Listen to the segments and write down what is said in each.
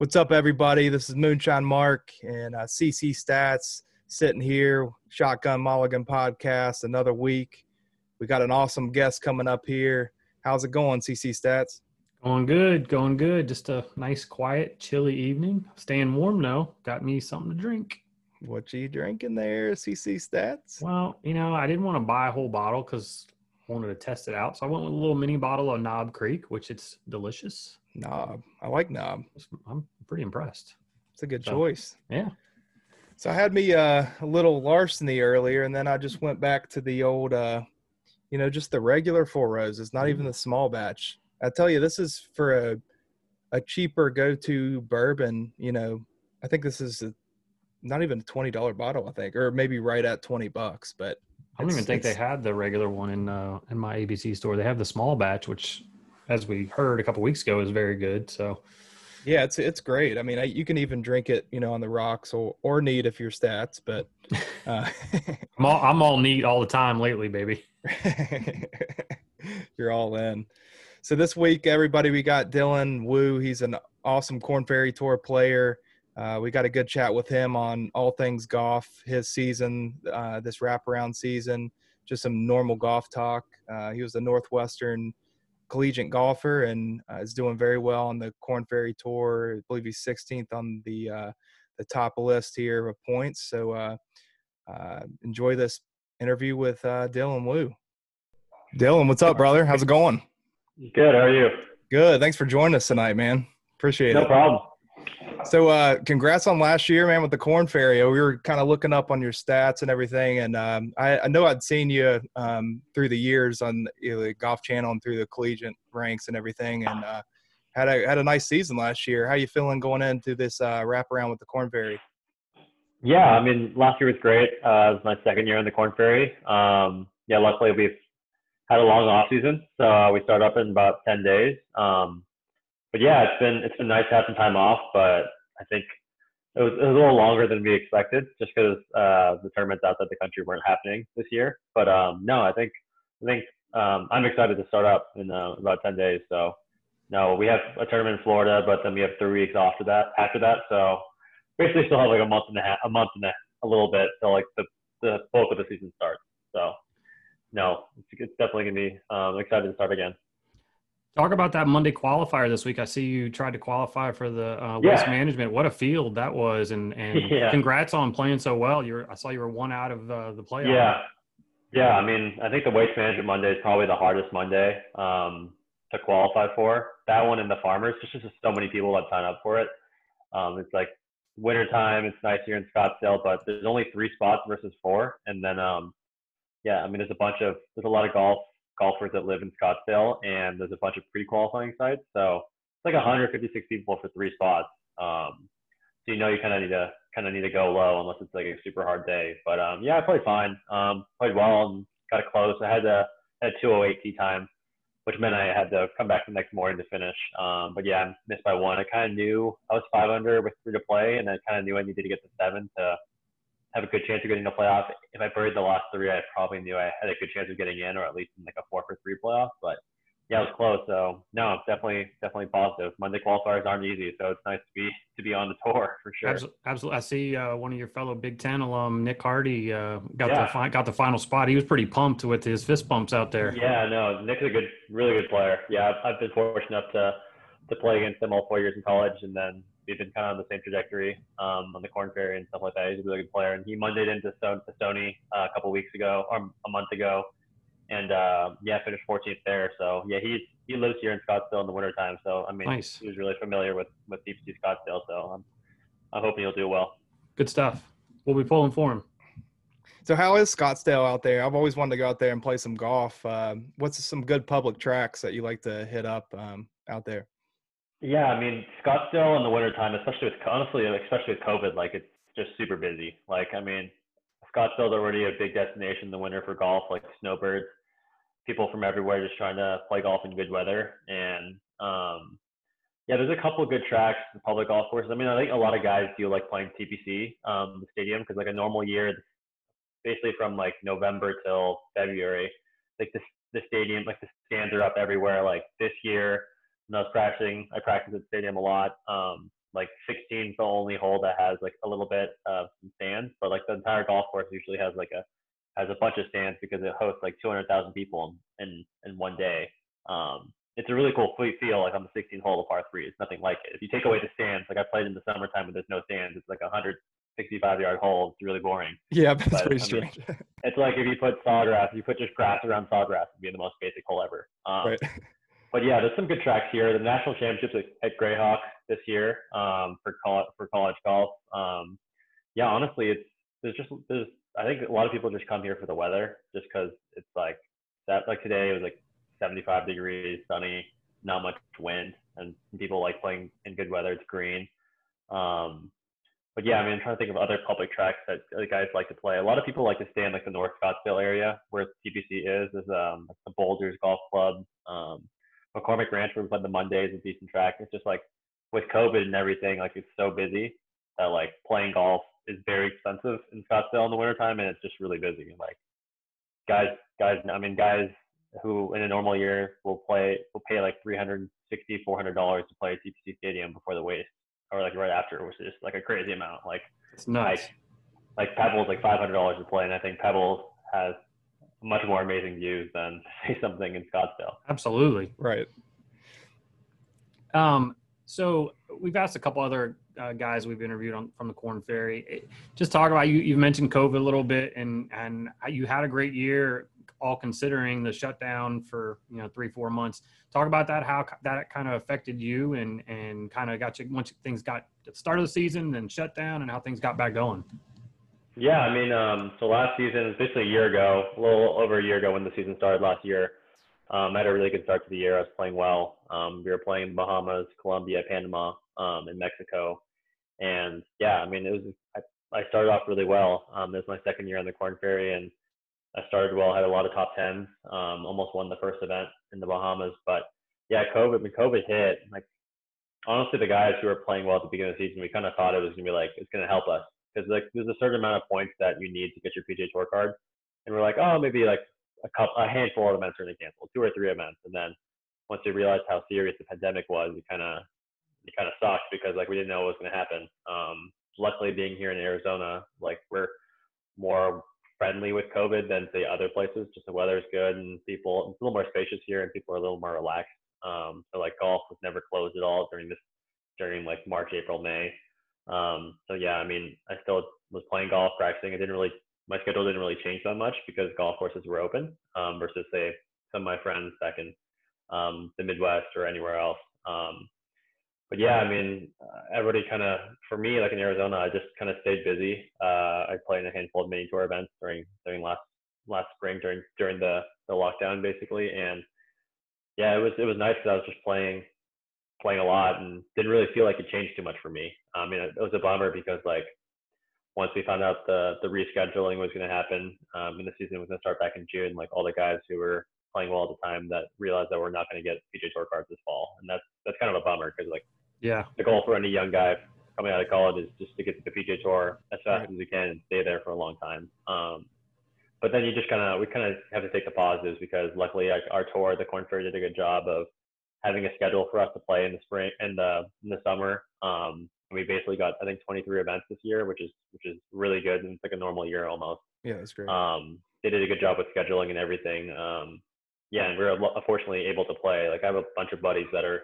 What's up, everybody? This is Moonshine Mark and uh, CC Stats sitting here, Shotgun Mulligan podcast, another week. We got an awesome guest coming up here. How's it going, CC Stats? Going good, going good. Just a nice, quiet, chilly evening. Staying warm though. Got me something to drink. What you drinking there, CC Stats? Well, you know, I didn't want to buy a whole bottle because I wanted to test it out. So I went with a little mini bottle of Knob Creek, which it's delicious. Knob. I like Knob. I'm pretty impressed. It's a good So- choice. Yeah. So I had me uh, a little larceny earlier, and then I just went back to the old, uh, you know, just the regular four roses, not even the small batch. I tell you, this is for a a cheaper go-to bourbon. You know, I think this is a, not even a twenty dollar bottle. I think, or maybe right at twenty bucks. But I don't even think they had the regular one in uh, in my ABC store. They have the small batch, which, as we heard a couple weeks ago, is very good. So yeah, it's it's great. I mean, I, you can even drink it, you know, on the rocks or or neat if you're stats. But uh, I'm all I'm all neat all the time lately, baby. You're all in. So this week, everybody, we got Dylan Wu. He's an awesome Korn Ferry Tour player. Uh, we got a good chat with him on all things golf, his season, uh, this wraparound season, just some normal golf talk. Uh, he was a Northwestern collegiate golfer and uh, is doing very well on the Korn Ferry Tour. I believe he's 16th on the uh, the top list here of points. So uh, uh, enjoy this interview with uh, Dylan Wu. Dylan, what's up, brother? How's it going? Good. How are you? Good. Thanks for joining us tonight, man. Appreciate No it. No problem. So, uh, congrats on last year, man, with the Korn Ferry. We were kind of looking up on your stats and everything, and um, I, I know I'd seen you um, through the years on you know, the Golf Channel and through the collegiate ranks and everything, and uh, had a had a nice season last year. How you feeling going into this uh, wraparound with the Korn Ferry? Yeah, I mean, last year was great. Uh, it was my second year in the Korn Ferry. Um, yeah, luckily we've had a long off season, so we start up in about ten days. Um, but yeah, it's been it's been nice to have some time off, but I think it was, it was a little longer than we expected, just because uh, the tournaments outside the country weren't happening this year. But um, no, I think I think um, I'm excited to start up in uh, about ten days. So no, we have a tournament in Florida, but then we have three weeks after that. After that, so basically still have like a month and a half, a month and a, a little bit till like the the bulk of the season starts. So no, it's, it's definitely gonna be um, excited to start again. Talk about that Monday qualifier this week. I see you tried to qualify for the uh, waste Yeah. management. What a field that was, and and Yeah. congrats on playing so well. You're I saw you were one out of uh, the playoff. Yeah, yeah. I mean, I think the waste management Monday is probably the hardest Monday um, to qualify for. That one and the farmers, just just so many people that sign up for it. Um, it's like wintertime. It's nice here in Scottsdale, but there's only three spots versus four. And then, um, yeah, I mean, there's a bunch of there's a lot of golf golfers that live in Scottsdale, and there's a bunch of pre-qualifying sites. So it's like 156 people for three spots. Um, so you know you kind of need to kind of need to go low unless it's like a super hard day. But um, yeah, I played fine. Um, played well and got it close. I had a had a 208 tee time, which meant I had to come back the next morning to finish. Um, but yeah, I missed by one. I kind of knew I was five under with three to play, and I kind of knew I needed to get to seven to have a good chance of getting the playoff. If I buried the last three, I probably knew I had a good chance of getting in, or at least in like a four for three playoff. But yeah, it was close. So no, it's definitely definitely positive. Monday qualifiers aren't easy, so it's nice to be to be on the tour for sure. Absolutely, absolutely. I see uh, one of your fellow Big Ten alum, Nick Hardy, uh, got Yeah. the fi- got the final spot. He was pretty pumped with his fist bumps out there. Yeah, no, Nick's a good, really good player. Yeah, I've, I've been fortunate enough to to play against him all four years in college, and then we've been kind of on the same trajectory um, on the Korn Ferry and stuff like that. He's a really good player, and he Mondayed into Stone, to Stony uh, a couple weeks ago, or a month ago, and uh, yeah, finished 14th there. So yeah, he's he lives here in Scottsdale in the wintertime. So I mean, Nice. he was really familiar with with TPC Scottsdale. So I'm I'm hoping he'll do well. Good stuff. We'll be pulling for him. So, how is Scottsdale out there? I've always wanted to go out there and play some golf. Um, what's some good public tracks that you like to hit up um, out there? Yeah, I mean Scottsdale in the wintertime, especially with honestly, especially with COVID, like it's just super busy. Like I mean, Scottsdale's already a big destination in the winter for golf, like snowbirds, people from everywhere just trying to play golf in good weather. And um, yeah, there's a couple of good tracks, and public golf courses. I mean, I think a lot of guys do like playing TPC, um, the stadium, because like a normal year, basically from like November till February, like the the stadium, like the stands are up everywhere. Like this year, when I was practicing, I practiced at the stadium a lot. Um, like 16 is the only hole that has like a little bit of stands, but like the entire golf course usually has like a has a bunch of stands because it hosts like 200,000 people in in one day. Um, it's a really cool feel like on the 16 hole of par three. It's nothing like it. If you take away the stands, like I played in the summertime when there's no stands, it's like a 165 yard hole. It's really boring. Yeah, that's but, pretty I strange. Mean, it's like if you put sawgrass, if you put just grass around sawgrass, it'd be the most basic hole ever. Um, right. But yeah, there's some good tracks here. The national championships at, at Grayhawk this year um, for college for college golf. Um, yeah, honestly, it's there's just there's I think a lot of people just come here for the weather, just because it's like that. Like today, it was like 75 degrees, sunny, not much wind, and people like playing in good weather. It's green. Um, but yeah, I mean, I'm trying to think of other public tracks that guys like to play. A lot of people like to stay in like the North Scottsdale area where TPC is. Is um, like the Boulders Golf Club. Um, McCormick Ranch where we play the Mondays a decent track. It's just like with COVID and everything, like it's so busy that like playing golf is very expensive in Scottsdale in the wintertime and it's just really busy. Like guys, guys, I mean, guys who in a normal year will play, will pay like 360 $400 to play at TPC Stadium before the waste or like right after, which is like a crazy amount. Like it's nice. Like, like Pebbles like $500 to play. And I think Pebbles has much more amazing views than say something in Scottsdale. Absolutely. Right. Um, so we've asked a couple other uh, guys we've interviewed on from the Korn Ferry. Just talk about you. You've mentioned COVID a little bit, and and you had a great year, all considering the shutdown for you know three four months. Talk about that, how that kind of affected you, and and kind of got you once things got at the start of the season, then shut down, and how things got back going. Yeah, I mean, um, so last season, basically a year ago, a little over a year ago when the season started last year, um, I had a really good start to the year. I was playing well. Um, we were playing Bahamas, Colombia, Panama, um, and Mexico. And yeah, I mean, it was, I, I started off really well. Um, this was my second year on the Korn Ferry and I started well, had a lot of top tens, um, almost won the first event in the Bahamas. But yeah, COVID, when COVID hit, like honestly, the guys who were playing well at the beginning of the season, we kind of thought it was going to be like, it's going to help us because like there's a certain amount of points that you need to get your PGA Tour card, and we're like, oh, maybe like a couple, a handful of events are going to cancel, two or three events, and then once we realized how serious the pandemic was, it kind of it kind of sucked because like we didn't know what was going to happen. Um, luckily, being here in Arizona, like we're more friendly with COVID than say other places. Just the weather is good and people it's a little more spacious here and people are a little more relaxed. Um, so like golf was never closed at all during this during like March, April, May. Um, so yeah, I mean, I still was playing golf, practicing. It didn't really, my schedule didn't really change that much because golf courses were open um, versus say some of my friends back in um, the Midwest or anywhere else. Um, but yeah, I mean, everybody kind of, for me, like in Arizona, I just kind of stayed busy. Uh, I played in a handful of mini tour events during during last last spring during during the the lockdown basically, and yeah, it was it was nice because I was just playing playing a lot and didn't really feel like it changed too much for me. I mean, it was a bummer because like once we found out the the rescheduling was going to happen um, and the season was going to start back in June, like all the guys who were playing well at the time that realized that we're not going to get PGA Tour cards this fall, and that's that's kind of a bummer because like yeah, the goal for any young guy coming out of college is just to get to the PGA Tour as fast right. as we can and stay there for a long time. Um, but then you just kind of we kind of have to take the positives because luckily our, our tour, the Korn Ferry, did a good job of having a schedule for us to play in the spring and the in the summer. Um, we basically got I think 23 events this year, which is which is really good and it's like a normal year almost. Yeah, that's great. Um, they did a good job with scheduling and everything. Um, yeah, and we are fortunately able to play. Like I have a bunch of buddies that are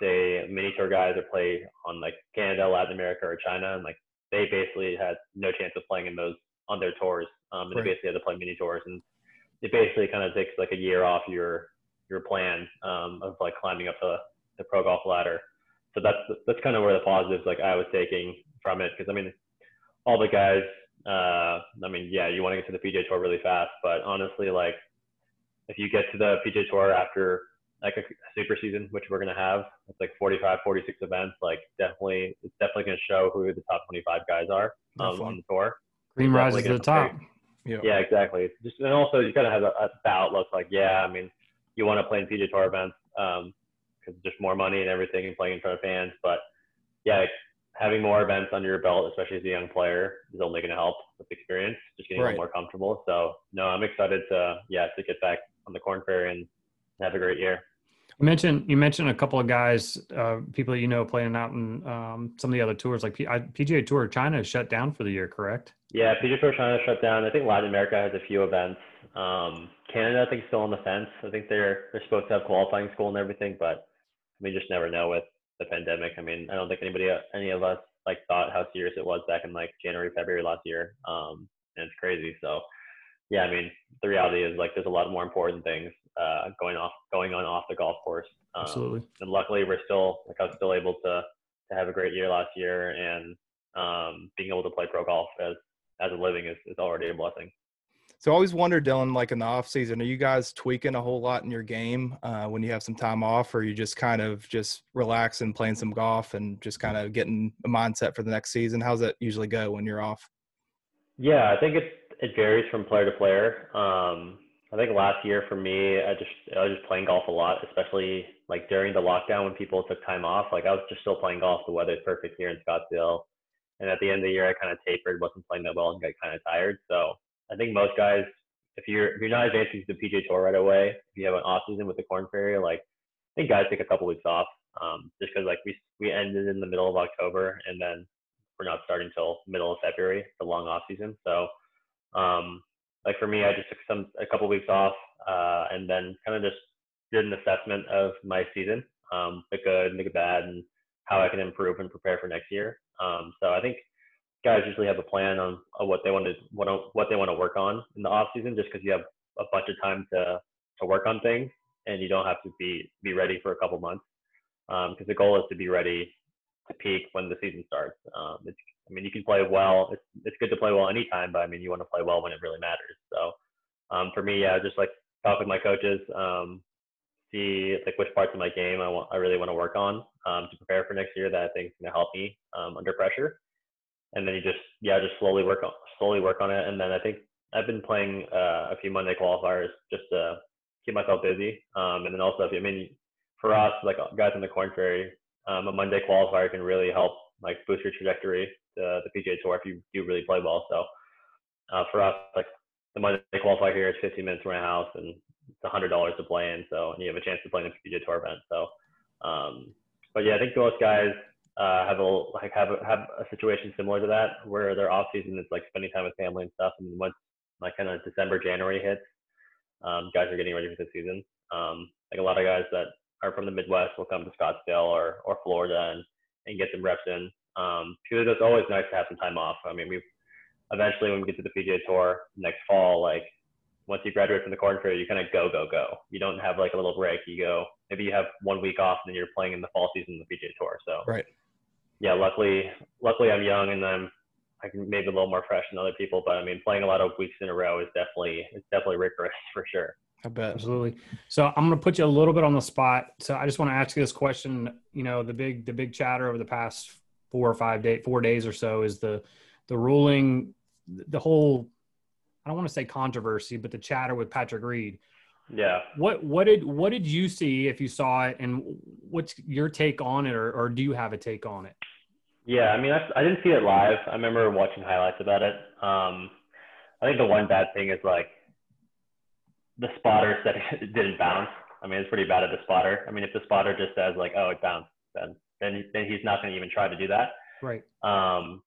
say mini tour guys that play on like Canada, Latin America, or China, and like they basically had no chance of playing in those on their tours. Um, and right. they basically had to play mini tours, and it basically kind of takes like a year off your your plan um, of like climbing up the, the pro golf ladder. So that's that's kind of where the positives like I was taking from it because I mean all the guys uh, I mean yeah you want to get to the PGA Tour really fast but honestly like if you get to the PGA Tour after like a super season which we're going to have it's like 45 46 events like definitely it's definitely going to show who the top 25 guys are um, on the tour cream rises to the top yeah. yeah exactly just and also you kind of have a, a outlook like yeah I mean you want to play in PGA Tour events because um, there's more money and everything and playing in front of fans. But yeah, having more events under your belt, especially as a young player, is only going to help with experience, just getting right. more comfortable. So no, I'm excited to yeah to get back on the Korn Ferry and have a great year. You mentioned you mentioned a couple of guys, uh, people that you know playing out in um, some of the other tours, like P- I, PGA Tour China is shut down for the year, correct? Yeah, PGA Tour China shut down. I think Latin America has a few events. Um, Canada, I think, is still on the fence. I think they're they're supposed to have qualifying school and everything, but I mean, just never know with the pandemic. I mean, I don't think anybody, any of us, like thought how serious it was back in like January, February last year. Um, and it's crazy. So, yeah, I mean, the reality is like there's a lot more important things uh, going off, going on off the golf course. Um, Absolutely. And luckily, we're still like I was still able to to have a great year last year, and um, being able to play pro golf as as a living is, is already a blessing. So I always wonder, Dylan, like in the off season, are you guys tweaking a whole lot in your game uh, when you have some time off, or you just kind of just relaxing, playing some golf, and just kind of getting a mindset for the next season? How's that usually go when you're off? Yeah, I think it it varies from player to player. Um, I think last year for me, I just I was just playing golf a lot, especially like during the lockdown when people took time off. Like I was just still playing golf. The weather's perfect here in Scottsdale, and at the end of the year, I kind of tapered, wasn't playing that well, and got kind of tired. So I think most guys, if you're if you're not advancing to the PGA Tour right away, if you have an off season with the Korn Ferry, like I think guys take a couple weeks off, um, just because like we we ended in the middle of October, and then we're not starting till middle of February, the long off season. So, um, like for me, I just took some a couple weeks off, uh, and then kind of just did an assessment of my season, um, the good, the bad, and how I can improve and prepare for next year. Um, so I think guys usually have a plan on, on what they want to what, what they want to work on in the off season, just because you have a bunch of time to to work on things, and you don't have to be be ready for a couple months. Because um, the goal is to be ready to peak when the season starts. Um, it's, I mean, you can play well. It's it's good to play well anytime, but I mean, you want to play well when it really matters. So um, for me, yeah, just like talk with my coaches, um, see like which parts of my game I want I really want to work on um, to prepare for next year that I think is going to help me um, under pressure and then you just yeah just slowly work on slowly work on it. And then i think i've been playing uh, a few monday qualifiers just to keep myself busy. Um, and then also i mean for us like guys in the Korn Ferry um, a monday qualifier can really help like boost your trajectory to the pga tour if you do really play well. So uh, for us like the monday qualifier here is 15 minutes from my house and it's hundred dollars to play in. So and you have a chance to play in the pga tour event. So um, but yeah i think most guys uh, have a like have a, have a situation similar to that where their off season is like spending time with family and stuff, and once like kind of December January hits, um, guys are getting ready for the season. Um, like a lot of guys that are from the Midwest will come to Scottsdale or or Florida and and get some reps in. Um, because it's always nice to have some time off. I mean, we eventually when we get to the PGA Tour next fall, like once you graduate from the Korn Ferry, you kind of go, go, go. You don't have like a little break. You go, maybe you have one week off and then you're playing in the fall season of the PGA Tour. So right yeah, luckily, luckily I'm young and I'm I can maybe a little more fresh than other people, but I mean, playing a lot of weeks in a row is definitely it's definitely rigorous for sure. I bet. Absolutely. So I'm going to put you a little bit on the spot. So I just want to ask you this question. You know, the big the big chatter over the past four or five day four days or so is the the ruling, the whole. I don't want to say controversy, but the chatter with Patrick Reed. Yeah. What what did what did you see if you saw it, and what's your take on it, or, or do you have a take on it? Yeah, I mean, I, I didn't see it live. I remember watching highlights about it. Um, I think the one bad thing is like the spotter said it didn't bounce. I mean, it's pretty bad at the spotter. I mean, if the spotter just says like, "Oh, it bounced," then then then he's not going to even try to do that. Right. Um,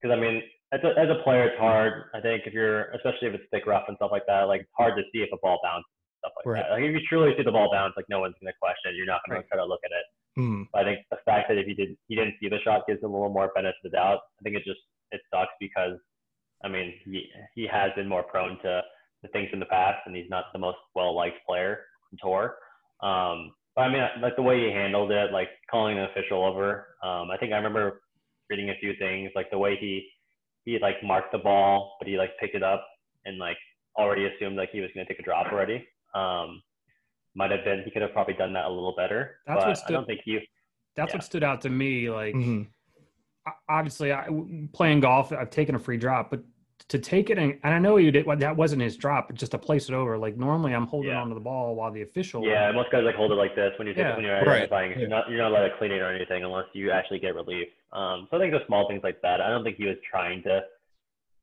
because I mean, as a, as a player, it's hard. I think if you're, especially if it's thick rough and stuff like that, like it's hard to see if a ball bounces stuff like right. that. Like if you truly see the ball bounce, like no one's gonna question it. You're not gonna right. try to look at it. Mm. I think the fact that if you did you didn't see the shot gives him a little more benefit of the doubt. I think it just it sucks because I mean he he has been more prone to the things in the past and he's not the most well liked player on tour. Um, but I mean like the way he handled it, like calling an official over. Um, I think I remember reading a few things like the way he he like marked the ball, but he like picked it up and like already assumed like he was going to take a drop already. Um, might have been he could have probably done that a little better. That's what stood, I don't think you. That's yeah. what stood out to me. Like mm-hmm. obviously, I playing golf, I've taken a free drop, but to take it and, and I know you did. Well, that wasn't his drop, but just to place it over. Like normally, I'm holding yeah. onto the ball while the official. Yeah, most guys like hold it like this when you take yeah. when you're right. identifying. You're not you're not allowed to clean it or anything unless you actually get relief. Um, so I think the small things like that. I don't think he was trying to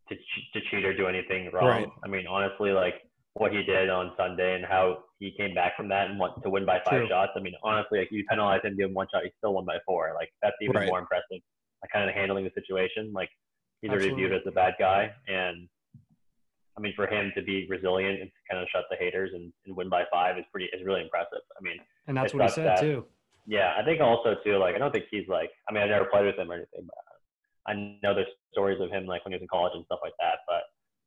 to to cheat or do anything wrong. Right. I mean, honestly, like what he did on Sunday and how he came back from that and want to win by five True. shots. I mean, honestly, like you penalize him, give him one shot, he still won by four. Like that's even Right. more impressive. Like kind of handling the situation. Like he's already viewed as a bad guy, and I mean, for him to be resilient and kind of shut the haters and, and win by five is pretty is really impressive. I mean, And that's what he said that- too. yeah, I think also too, like I don't think he's like I mean I never played with him or anything, but I know there's stories of him like when he was in college and stuff like that. But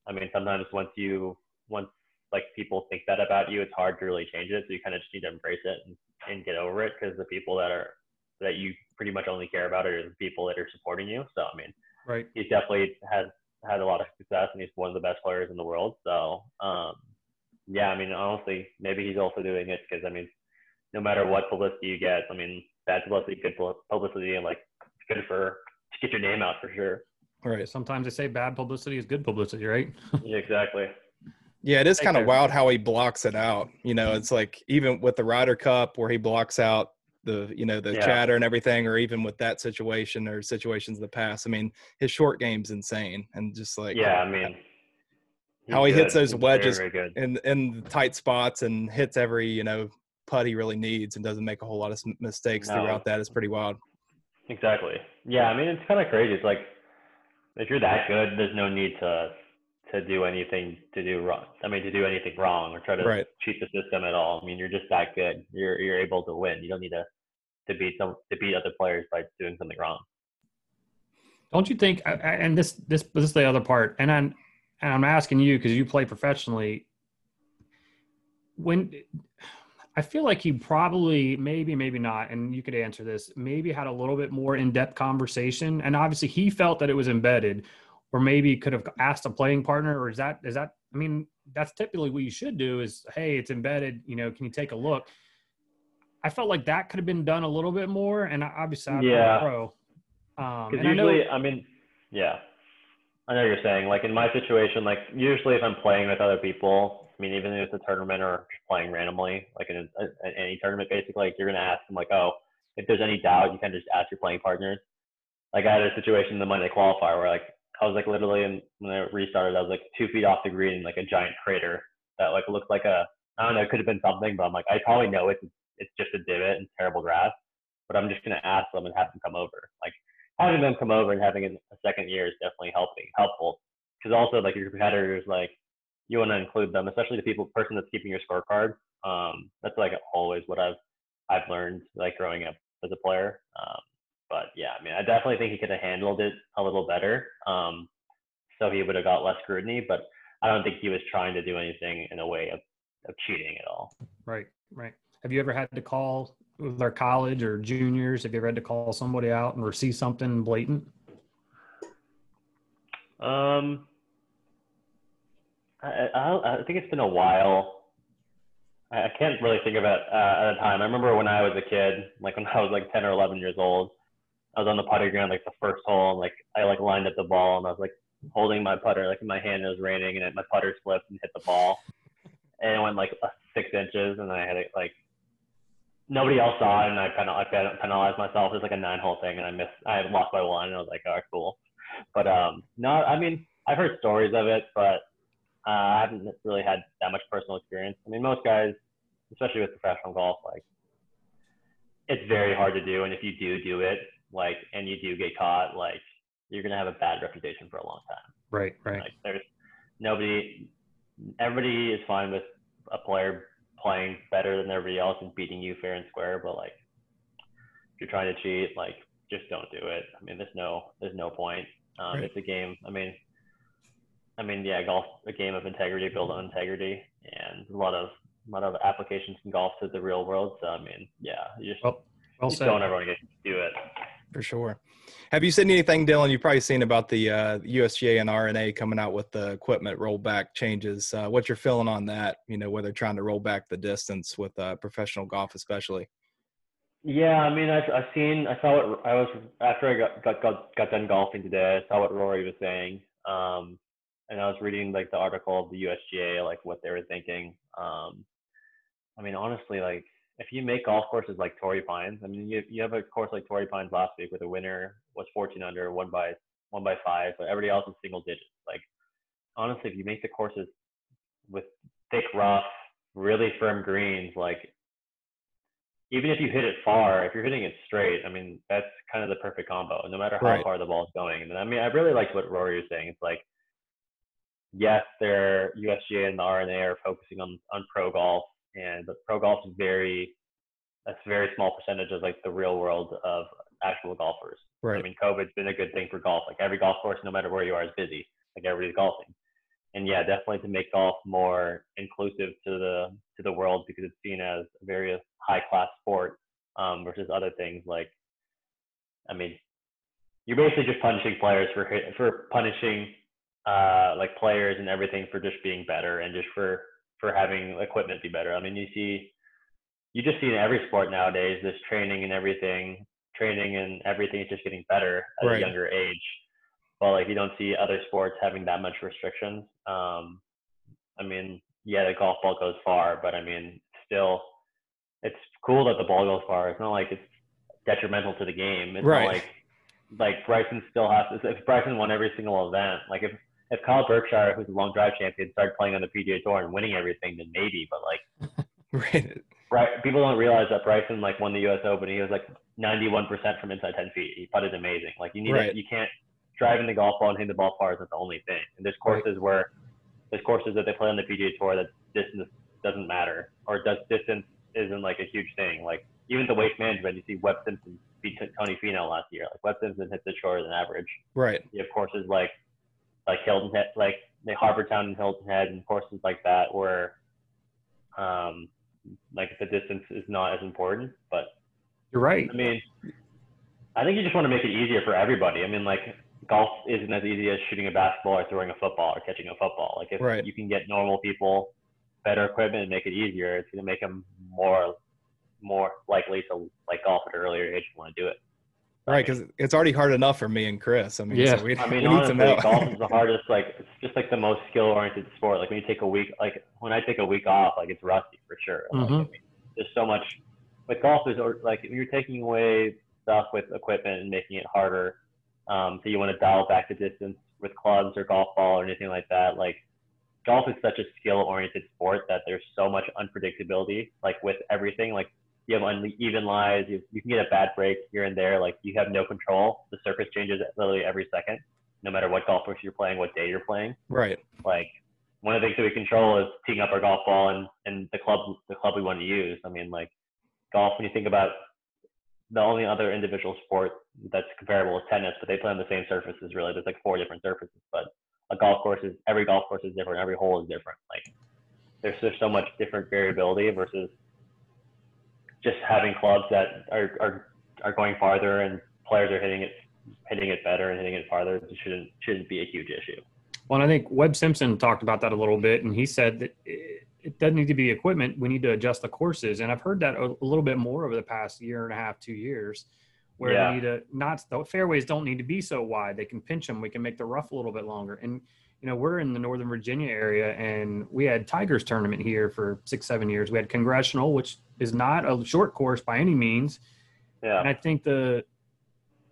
I mean sometimes once you once like people think that about you, it's hard to really change it. So you kind of just need to embrace it and, and get over it because the people that are that you pretty much only care about are the people that are supporting you. So I mean Right. he's definitely has had a lot of success and he's one of the best players in the world. So um, yeah, I mean honestly maybe he's also doing it because I mean no matter what publicity you get, I mean bad publicity, good publicity, and like good for to get your name out for sure. All right. Sometimes they say bad publicity is good publicity, right? Yeah, exactly. Yeah, it is kind of wild how he blocks it out. You know, it's like even with the Ryder Cup where he blocks out the you know the Yeah. chatter and everything, or even with that situation or situations in the past. I mean, his short game's insane, and just like yeah, I mean How he hits those wedges Very, very good. in in tight spots and hits every you know putt he really needs and doesn't make a whole lot of mistakes No. throughout that is pretty wild. Exactly. Yeah, I mean it's kind of crazy. It's like if you're that good, there's no need to to do anything to do wrong. I mean to do anything wrong or try to Right. cheat the system at all. I mean you're just that good. You're you're able to win. You don't need to to beat some to beat other players by doing something wrong. Don't you think? I- I- And this this this is the other part. And I'm and I'm asking you because you play professionally. When I feel like he probably maybe maybe not, and you could answer this. Maybe had a little bit more in depth conversation, and obviously he felt that it was embedded, or maybe could have asked a playing partner. Or is that is that? I mean, that's typically what you should do. Is hey, it's embedded. You know, can you take a look? I felt like that could have been done a little bit more, and obviously I'm a Yeah. pro. Um, Because and I know- usually, I, mean, yeah, I know you're saying. Like in my situation, like usually if I'm playing with other people, I mean, even if it's a tournament or playing randomly, like in, a, in any tournament, basically, like you're gonna ask them, like, oh, if there's any doubt, you can just ask your playing partners. Like I had a situation in the Monday qualifier where like I was like literally when I restarted, I was like two feet off the green in like a giant crater that like looked like a I don't know, it could have been something, but I'm like I probably know it's it's just a divot and terrible grass, but I'm just gonna ask them and have them come over. Like having them come over and having a a second year is definitely helping helpful because also like your competitors like you want to include them, especially the people person that's keeping your scorecard. Um, that's like always what I've I've learned like growing up as a player. Um, but yeah, I mean, I definitely think he could have handled it a little better. Um, so he would have got less scrutiny, but I don't think he was trying to do anything in a way of, of cheating at all. Right, right. Have you ever had to call with our college or juniors? Have you ever had to call somebody out and see something blatant? Um, I, I, I think it's been a while. I, can't really think of it uh, at a time. I remember when I was a kid, like when I was like 10 or 11 years old, I was on the putting ground, like the first hole, and like I like lined up the ball, and I was like holding my putter like in my hand. It was raining, and it, my putter slipped and hit the ball, and it went like uh, six inches, and I had it like nobody else saw it, and I kind of I penalized myself. It's like a nine hole thing, and I missed. I lost by one, and I was like, all right, cool. But um, no, I mean I've heard stories of it, but uh, I haven't really had that much personal experience. I mean, most guys, especially with professional golf, like it's very hard to do, and if you do do it, like, and you do get caught, like you're gonna have a bad reputation for a long time. Right, right. Like there's nobody, everybody is fine with a player playing better than everybody else and beating you fair and square, but like if you're trying to cheat, like just don't do it. I mean, there's no, there's no point. Um, Right. It's a game. I mean, I mean, yeah, golf a game of integrity built on integrity, and a lot of a lot of applications in golf to the real world. So I mean, yeah, you just, Well, well you don't ever want to get do it. For sure. Have you seen anything, Dylan? You've probably seen about the uh, USGA and R&A coming out with the equipment rollback changes. Uh, what's your feeling on that? You know, whether trying to roll back the distance with uh, professional golf, especially. Yeah, I mean, I've, I've seen, I saw what I was after I got, got got got done golfing today. I saw what Rory was saying, um, and I was reading like the article of the USGA, like what they were thinking. Um, I mean, honestly, like if you make golf courses like Torrey Pines, I mean, you you have a course like Torrey Pines last week where the winner was 14 under, one by one by five, but everybody else is single digits. Like, honestly, if you make the courses with thick rough, really firm greens, like even if you hit it far, if you're hitting it straight, I mean that's kind of the perfect combo. No matter how Right. far the ball's going. And I mean, I really like what Rory is saying. It's like, yes, their USGA and the R&A are focusing on on pro golf, and but pro golf is very that's a very small percentage of like the real world of actual golfers. Right. I mean, COVID's been a good thing for golf. Like every golf course, no matter where you are, is busy. Like everybody's golfing. And yeah, definitely to make golf more inclusive to the to the world because it's seen as a very high class sport um, versus other things like, I mean, you're basically just punishing players for for punishing uh, like players and everything for just being better and just for for having equipment be better. I mean, you see, you just see in every sport nowadays this training and everything, training and everything is just getting better at Right. a younger age. But like you don't see other sports having that much restrictions. Um, I mean, yeah, the golf ball goes far, but I mean, still, it's cool that the ball goes far. It's not like it's detrimental to the game. It's Right. not like like Bryson still has. If Bryson won every single event, like if if Kyle Berkshire, who's a long drive champion, started playing on the PGA Tour and winning everything, then maybe. But like, Right. Bry- people don't realize that Bryson like won the U.S. Open. He was like 91% from inside 10 feet. He putted amazing. Like you need, Right. you can't driving the golf ball and hitting the ball far isn't the only thing. And there's courses where there's courses that they play on the PGA Tour that distance doesn't matter or does distance isn't like a huge thing. Like even the waste management, you see Webb Simpson beat Tony Finau last year. Like Webb Simpson hits it shorter than average. Right. You have courses like like Hilton Head, like the Harbour Town and Hilton Head, and courses like that where um like the distance is not as important. But You're right. I mean, I think you just want to make it easier for everybody. I mean, like golf isn't as easy as shooting a basketball or throwing a football or catching a football. Like if Right. you can get normal people better equipment and make it easier, it's going to make them more more likely to like golf at an earlier age and want to do it. Right. Because it's already hard enough for me and Chris. I mean, Yeah. so we, I mean, we need honestly, to know. golf is the hardest. Like, it's just like the most skill-oriented sport. Like when you take a week, like when I take a week off, like it's rusty for sure. Like, I mean, there's so much. Like golf is or- like when you're taking away stuff with equipment and making it harder. Um, so you want to dial back the distance with clubs or golf ball or anything like that. Like golf is such a skill-oriented sport that there's so much unpredictability. Like with everything, like you have uneven lies. You, you can get a bad break here and there. Like you have no control. The surface changes literally every second, no matter what golf course you're playing, what day you're playing. right. Like one of the things that we control is teeing up our golf ball and, and the club the club we want to use. I mean, like golf. When you think about the only other individual sport that's comparable is tennis, but they play on the same surfaces. Really, there's like four different surfaces, but a golf course is every golf course is different. Every hole is different. Like there's there's so much different variability versus just having clubs that are are, are going farther and players are hitting it hitting it better and hitting it farther. Shouldn't shouldn't be a huge issue. Well, and I think Webb Simpson talked about that a little bit, and he said that it, it doesn't need to be equipment. We need to adjust the courses, and I've heard that a, a little bit more over the past year and a half, two years, where Yeah. we need to not the fairways don't need to be so wide. They can pinch them. We can make the rough a little bit longer. And you know, we're in the Northern Virginia area, and we had Tigers tournament here for six, seven years. We had Congressional, which is not a short course by any means, Yeah. and I think the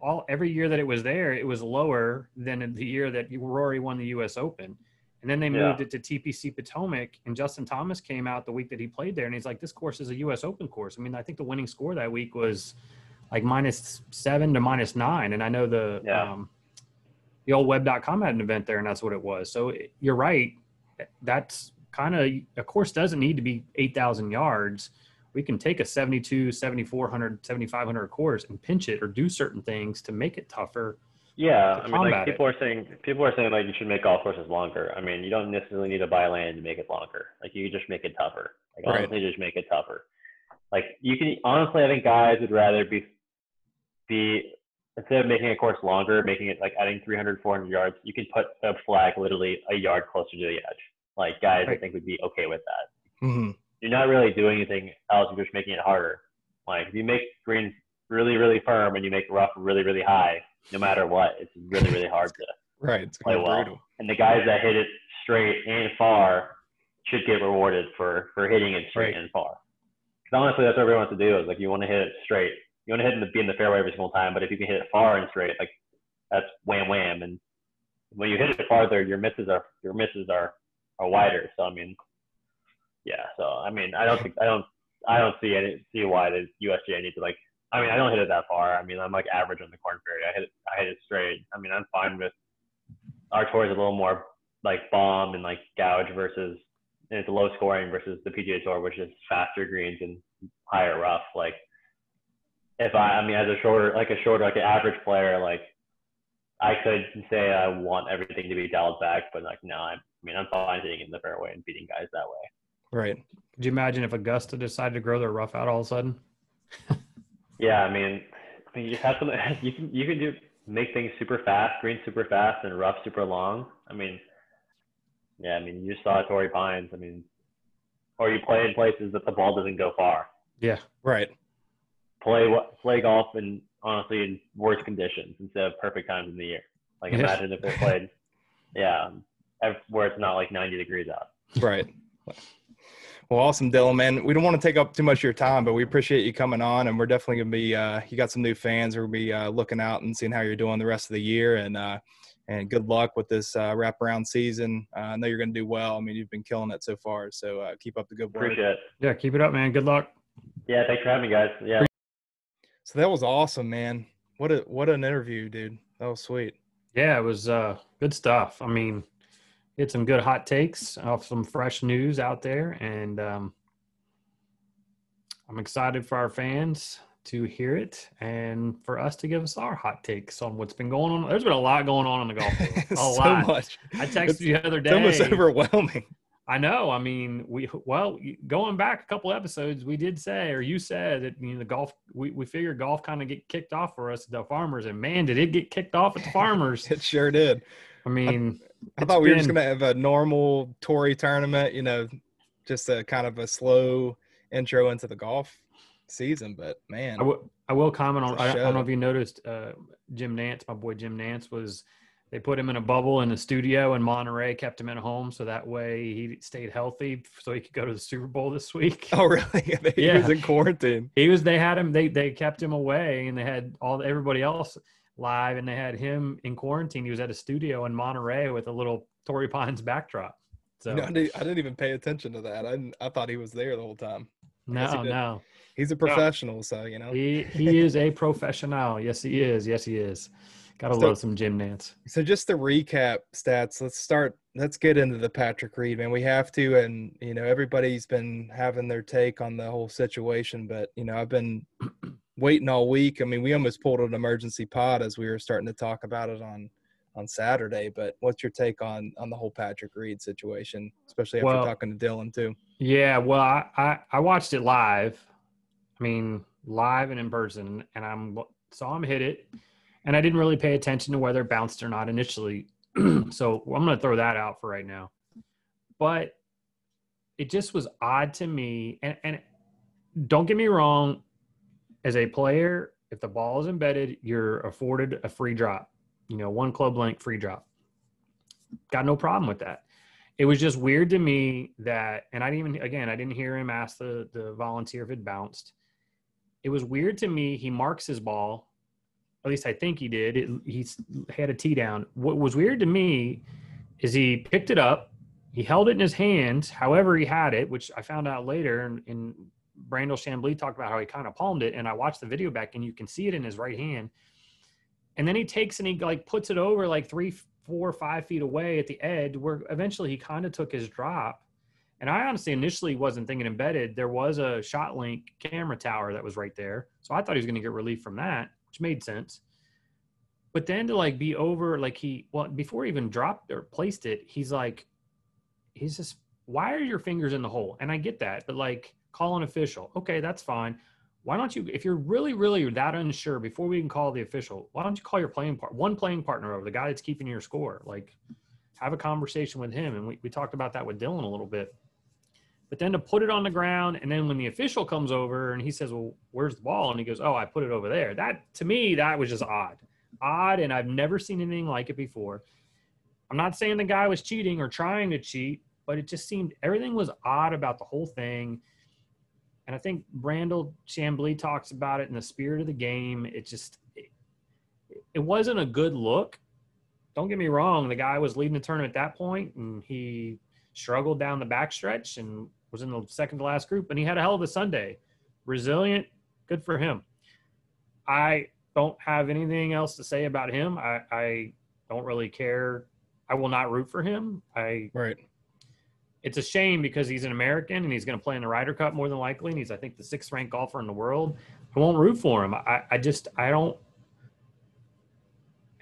all every year that it was there, it was lower than the year that Rory won the U.S. Open. And then they Yeah. moved it to TPC Potomac, and Justin Thomas came out the week that he played there, and he's like, "This course is a U.S. Open course." I mean, I think the winning score that week was like minus seven to minus nine, and I know the Yeah. um, the old Web.com had an event there, and that's what it was. So you're right. That's kind of a course doesn't need to be eight thousand yards we can take a 72 7400 7500 course and pinch it or do certain things to make it tougher uh, Yeah, to I mean, like people are saying, people are saying like you should make golf courses longer. I mean, you don't necessarily need to buy land to make it longer. Like you just make it tougher. Like Right. honestly, just make it tougher. Like you can honestly, I think guys would rather be be instead of making a course longer, making it like adding 300, 400 yards. You can put a flag literally a yard closer to the edge. Like guys, I Right. think would be okay with that. hmm You're not really doing anything else. You're just making it harder. Like if you make greens really, really firm and you make rough really, really high, no matter what, it's really, really hard to Right. It's play well. brutal. and the guys that hit it straight and far should get rewarded for for hitting it straight Right. and far. Because honestly, that's what everyone wants to do. Is like you want to hit it straight. You want to hit in the be in the fairway every single time. But if you can hit it far and straight, like that's wham wham. And when you hit it farther, your misses are your misses are are wider. So I mean, yeah. So I mean, I don't think I don't I don't see any see why the USGA needs to like. I mean, I don't hit it that far. I mean, I'm like average on the Korn Ferry. I hit it, I hit it straight. I mean, I'm fine with our tour is a little more like bomb and like gouge versus and it's low scoring versus the PGA Tour, which is faster greens and higher rough. Like if I, I mean, as a shorter, like a shorter, like an average player, like I could say I want everything to be dialed back, but like no, I mean, I'm fine hitting in the fairway and beating guys that way. Right. Could you imagine if Augusta decided to grow their rough out all of a sudden? yeah, I mean, I mean, you have to. You can you can do make things super fast, green super fast, and rough super long. I mean, yeah, I mean, you saw Torrey Pines. I mean, or you play in places that the ball doesn't go far. Yeah. Right. Play play golf in honestly in worse conditions instead of perfect times in the year. Like Yeah. imagine if it played, yeah, where it's not like 90 degrees out. Right. Well, awesome, Dylan, man. We don't want to take up too much of your time, but we appreciate you coming on, and we're definitely gonna be. Uh, you got some new fans. We're gonna be uh, looking out and seeing how you're doing the rest of the year, and uh, and good luck with this uh, wraparound season. Uh, I know you're gonna do well. I mean, you've been killing it so far, so uh, keep up the good work. Appreciate it. Yeah. Keep it up, man. Good luck. Yeah, thanks for having me, guys. Yeah. So that was awesome, man. What a what an interview, dude. That was sweet. Yeah, it was uh, good stuff. I mean, get some good hot takes off some fresh news out there, and um, I'm excited for our fans to hear it and for us to give us our hot takes on what's been going on. There's been a lot going on in the golf world. A so lot. much. I texted It's- you the other It's almost day. overwhelming. I know. I mean, we well going back a couple episodes, we did say, or you said that you know the golf. We we figured golf kind of get kicked off for us, at the farmers, and man, did it get kicked off at the farmers? It sure did. I mean, I it's thought we were just gonna have a normal Torrey tournament, you know, just a kind of a slow intro into the golf season. But man, I will, comment on. I, I, I don't know if you noticed, uh, Jim Nantz, my boy Jim Nantz, was they put him in a bubble in the studio in Monterey, kept him at home so that way he stayed healthy, so he could go to the Super Bowl this week. oh really? he Yeah. was in quarantine. He was. They had him. They they kept him away, and they had all everybody else live, and they had him in quarantine. He was at a studio in Monterey with a little Torrey Pines backdrop. So know, I, didn't, even pay attention to that. I didn't, I thought he was there the whole time. guess he no, no, He's a professional, so you know. he he is a professional. Yes, he is. Yes, he is. Gotta So- love some Jim Nantz. So just to recap stats, let's start. Let's get into the Patrick Reed, man. We have to, and you know everybody's been having their take on the whole situation, but you know I've been waiting all week. I mean, we almost pulled an emergency pod as we were starting to talk about it on on Saturday. But what's your take on on the whole Patrick Reed situation, especially after Well- talking to Dylan too? Yeah, well, I, I I watched it live. I mean, live and in person, and I'm saw him hit it, and I didn't really pay attention to whether it bounced or not initially. so I'm going to throw that out for right now. But it just was odd to me, and and don't get me wrong, as a player, if the ball is embedded, you're afforded a free drop. You know, one club length free drop. Got no problem with that it was just weird to me that and i didn't even again i didn't hear him ask the the volunteer if it bounced it was weird to me he marks his ball at least i think he did it, he had a tee down. What was weird to me is he picked it up he held it in his hand however he had it which i found out later and, and brandel chamblee talked about how he kind of palmed it and i watched the video back and you can see it in his right hand. And then he takes and he like puts it over like three four five feet away at the edge where eventually he kind of took his drop. And i honestly initially wasn't thinking embedded there was a shot link camera tower that was right there so i thought he was going to get relief from that which made sense. But then to like be over like he well before he even dropped or placed it he's like he's just why are your fingers in the hole? And i get that but like call an official. Okay that's fine. Why don't you if you're really really that unsure before we can call the official why don't you call your playing part one playing partner over the guy that's keeping your score? Like have a conversation with him and we, we talked about that with dylan a little bit but then to put it on the ground and then when the official comes over and he says well where's the ball? And he goes oh i put it over there. That to me that was just odd. Odd and i've never seen anything like it before. I'm not saying the guy was cheating or trying to cheat but it just seemed everything was odd about the whole thing. And I think Brandel Chamblee talks about it in the spirit of the game. It just it, it wasn't a good look. Don't get me wrong, the guy was leading the tournament at that point and he struggled down the backstretch and was in the second to last group, and he had a hell of a Sunday. Resilient, good for him. I don't have anything else to say about him. I, I don't really care. I will not root for him. I right. It's a shame because he's an American and he's going to play in the Ryder Cup more than likely, and he's I think the sixth ranked golfer in the world. I won't root for him. I, I just I don't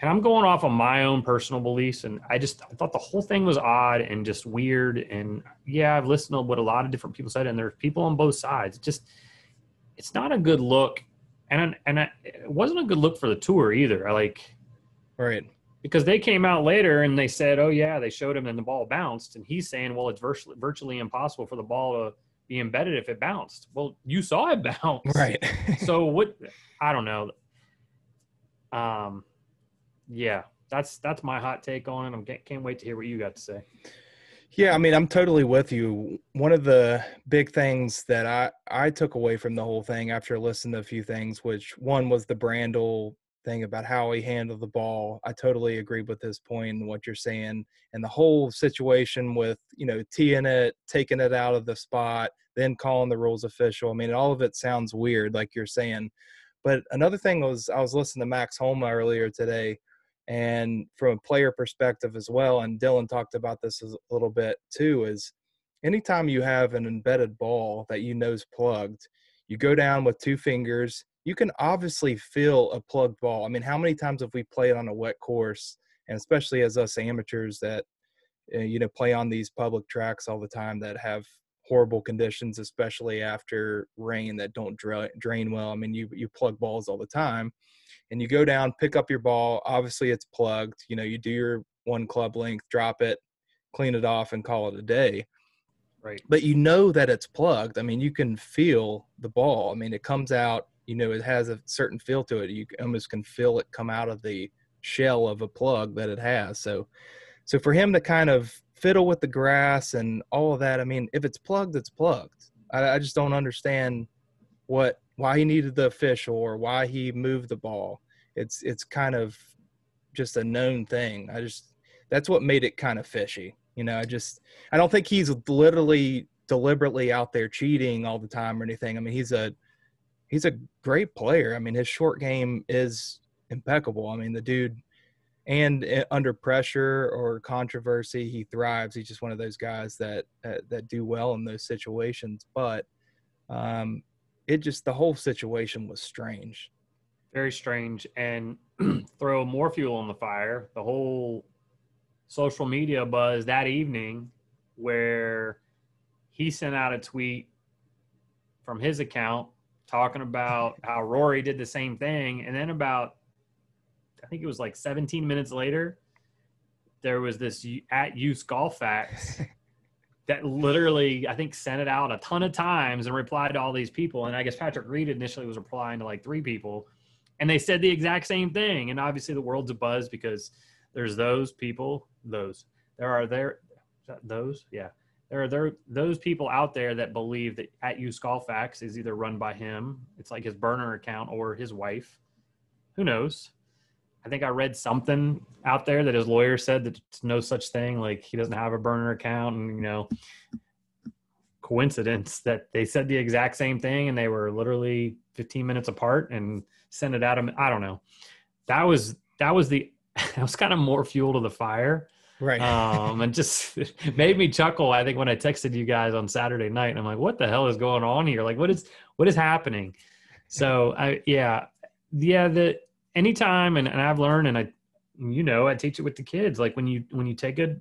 and I'm going off of my own personal beliefs. And I just I thought the whole thing was odd and just weird. And yeah, I've listened to what a lot of different people said, and there's people on both sides. Just it's not a good look, and and I, it wasn't a good look for the tour either. I like right because they came out later and they said, oh yeah, they showed him and the ball bounced, and he's saying, well, it's virtually virtually impossible for the ball to be embedded if it bounced. Well, you saw it bounce, right? so what? I don't know. Um, yeah, that's that's my hot take on it. I can't wait to hear what you got to say. Yeah, I mean, I'm totally with you. One of the big things that I I took away from the whole thing after listening to a few things, which one was the Brandel thing about how he handled the ball. I totally agree with this point and what you're saying, and the whole situation with you know teeing it, taking it out of the spot, then calling the rules official. I mean, all of it sounds weird, like you're saying. But another thing was I was listening to Max Homa earlier today and from a player perspective as well and dylan talked about this a little bit too is anytime you have an embedded ball that you know is plugged you go down with two fingers you can obviously feel a plugged ball. I mean how many times have we played on a wet course and especially as us amateurs that eh, you know play on these public tracks all the time that have horrible conditions especially after rain that don't drain well? I mean you you plug balls all the time and you go down, pick up your ball. Obviously, it's plugged. You know, you do your one club length, drop it, clean it off, and call it a day. Right. But you know that it's plugged. I mean, you can feel the ball. I mean, it comes out. You know, it has a certain feel to it. You almost can feel it come out of the shell of a plug that it has. So, so for him to kind of fiddle with the grass and all of that, I mean, if it's plugged, it's plugged. I, I just don't understand what why he needed the official or why he moved the ball. It's it's kind of just a known thing. I just that's what made it kind of fishy. You know, I just I don't think he's literally deliberately out there cheating all the time or anything. I mean, he's a he's a great player. I mean, his short game is impeccable. I mean, the dude and eh, under pressure or controversy, he thrives. He's just one of those guys that that, that do well in those situations. But um, it just the whole situation was strange. Very strange and throw more fuel on the fire. The whole social media buzz that evening where he sent out a tweet from his account talking about how Rory did the same thing and then about I think it was like 17 minutes later there was this at use golf facts that literally I think sent it out a ton of times and replied to all these people. And I guess Patrick Reed initially was replying to like three people, and they said the exact same thing. And obviously the world's a buzz because there's those people, those there are there those yeah there are there those people out there that believe that at golf facts is either run by him, it's like his burner account or his wife. Who knows? I think I read something out there that his lawyer said that it's no such thing. Like he doesn't have a burner account, and you know, coincidence that they said the exact same thing and they were literally 15 minutes apart and sent it out. Of, I don't know. That was that was the that was kind of more fuel to the fire. Right. Um, and just made me chuckle. I think when I texted you guys on Saturday night, and I'm like, what the hell is going on here? Like, what is what is happening? So I yeah yeah the anytime and, and I've learned and I you know I teach it with the kids like when you when you take a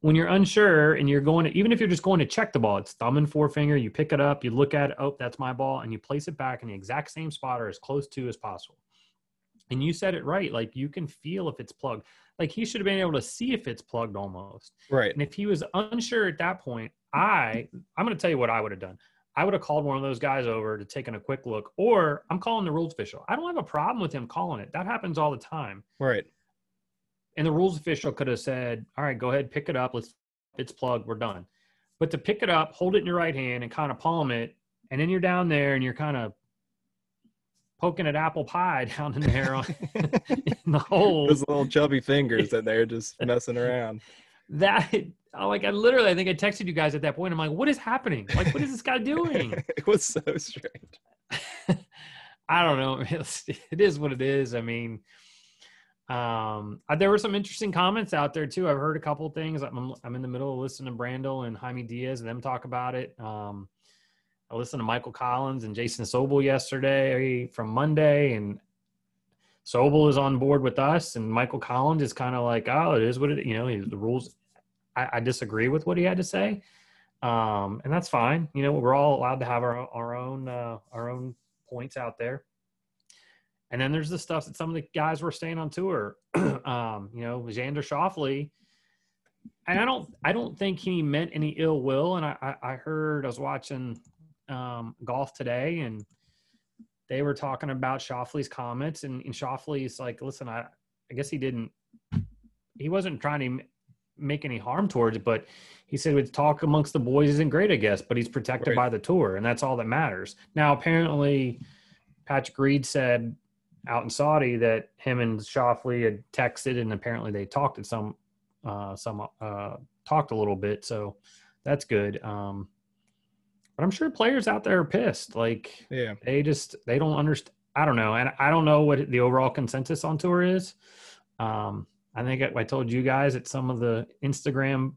when you're unsure and you're going to even if you're just going to check the ball it's thumb and forefinger you pick it up you look at it oh that's my ball and you place it back in the exact same spot or as close to as possible. And you said it right like you can feel if it's plugged. Like he should have been able to see if it's plugged almost. Right. And if he was unsure at that point i i'm going to tell you what i would have done I would have called one of those guys over to take in a quick look, or I'm calling the rules official. I don't have a problem with him calling it. That happens all the time. Right. And the rules official could have said, "All right, go ahead, pick it up. Let's it's plugged. We're done." But to pick it up, hold it in your right hand, and kind of palm it, and then you're down there and you're kind of poking at apple pie down in there on, in the hole. Those little chubby fingers in there just messing around. That I like I literally I think I texted you guys at that point. I'm like, what is happening? Like, what is this guy doing? it was so strange. I don't know. It is what it is. I mean, um, there were some interesting comments out there too. I've heard a couple things. I'm, I'm in the middle of listening to Brandel and Jaime Diaz and them talk about it. Um, I listened to Michael Collins and Jason Sobel yesterday from Monday, and Sobel is on board with us, and Michael Collins is kind of like, oh, it is what it. You know, the rules. I, I disagree with what he had to say, um, and that's fine. You know, we're all allowed to have our our own uh, our own points out there. And then there's the stuff that some of the guys were staying on tour. um, you know, Xander Schauffele. And I don't I don't think he meant any ill will. And I, I, heard I was watching um, golf today and they were talking about Schauffele's comments and, and Schauffele's like, listen, I, I guess he didn't he wasn't trying to make any harm towards it, but he said with talk amongst the boys isn't great, I guess, but he's protected right. by the tour, and that's all that matters. Now, apparently, Patrick Reed said out in Saudi that him and Schauffele had texted, and apparently they talked at some, uh, some uh, talked a little bit, so that's good. Um, but I'm sure players out there are pissed. Like, yeah, they just they don't understand. I don't know, and I don't know what the overall consensus on tour is. Um, I think I told you guys at some of the Instagram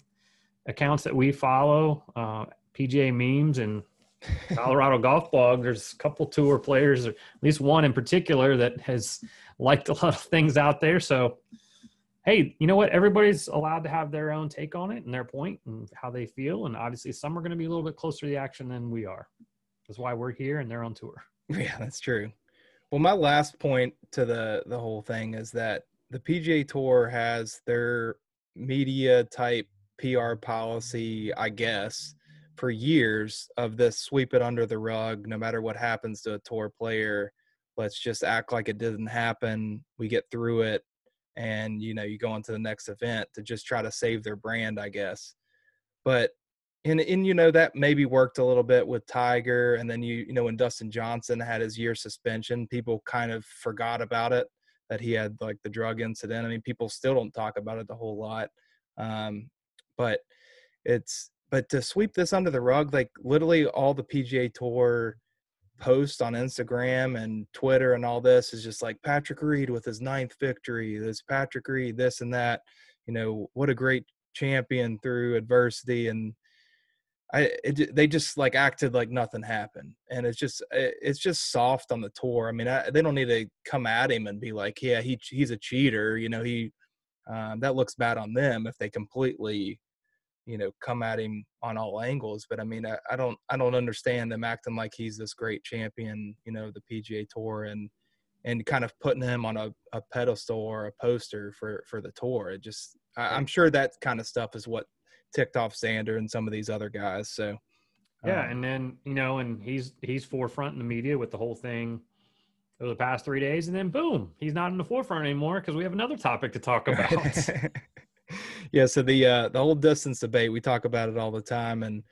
accounts that we follow, uh, PGA memes and Colorado Golf Blog. There's a couple tour players, or at least one in particular, that has liked a lot of things out there. So, hey, you know what? Everybody's allowed to have their own take on it and their point and how they feel. And obviously, some are going to be a little bit closer to the action than we are. That's why we're here and they're on tour. Yeah, that's true. Well, my last point to the the whole thing is that the PGA Tour has their media type PR policy, I guess, for years of this sweep it under the rug, no matter what happens to a tour player. Let's just act like it didn't happen. We get through it, and you know, you go on to the next event to just try to save their brand, I guess. But and and you know that maybe worked a little bit with Tiger, and then you you know when Dustin Johnson had his year suspension, people kind of forgot about it that he had like the drug incident. I mean, people still don't talk about it a whole lot. Um, but it's but to sweep this under the rug, like literally all the PGA Tour posts on Instagram and Twitter and all this is just like Patrick Reed with his ninth victory. This Patrick Reed, this and that. You know what a great champion through adversity and I it, they just like acted like nothing happened, and it's just it's just soft on the tour. I mean, I, they don't need to come at him and be like, yeah, he he's a cheater. You know, he um, that looks bad on them if they completely, you know, come at him on all angles. But I mean, I, I don't I don't understand them acting like he's this great champion. You know, the PGA Tour and and kind of putting him on a, a pedestal or a poster for for the tour. It just I, I'm sure that kind of stuff is what ticked off Xander and some of these other guys. So yeah, um, and then you know, and he's he's forefront in the media with the whole thing over the past three days, and then boom, he's not in the forefront anymore because we have another topic to talk about. yeah, so the uh, the whole distance debate, we talk about it all the time, and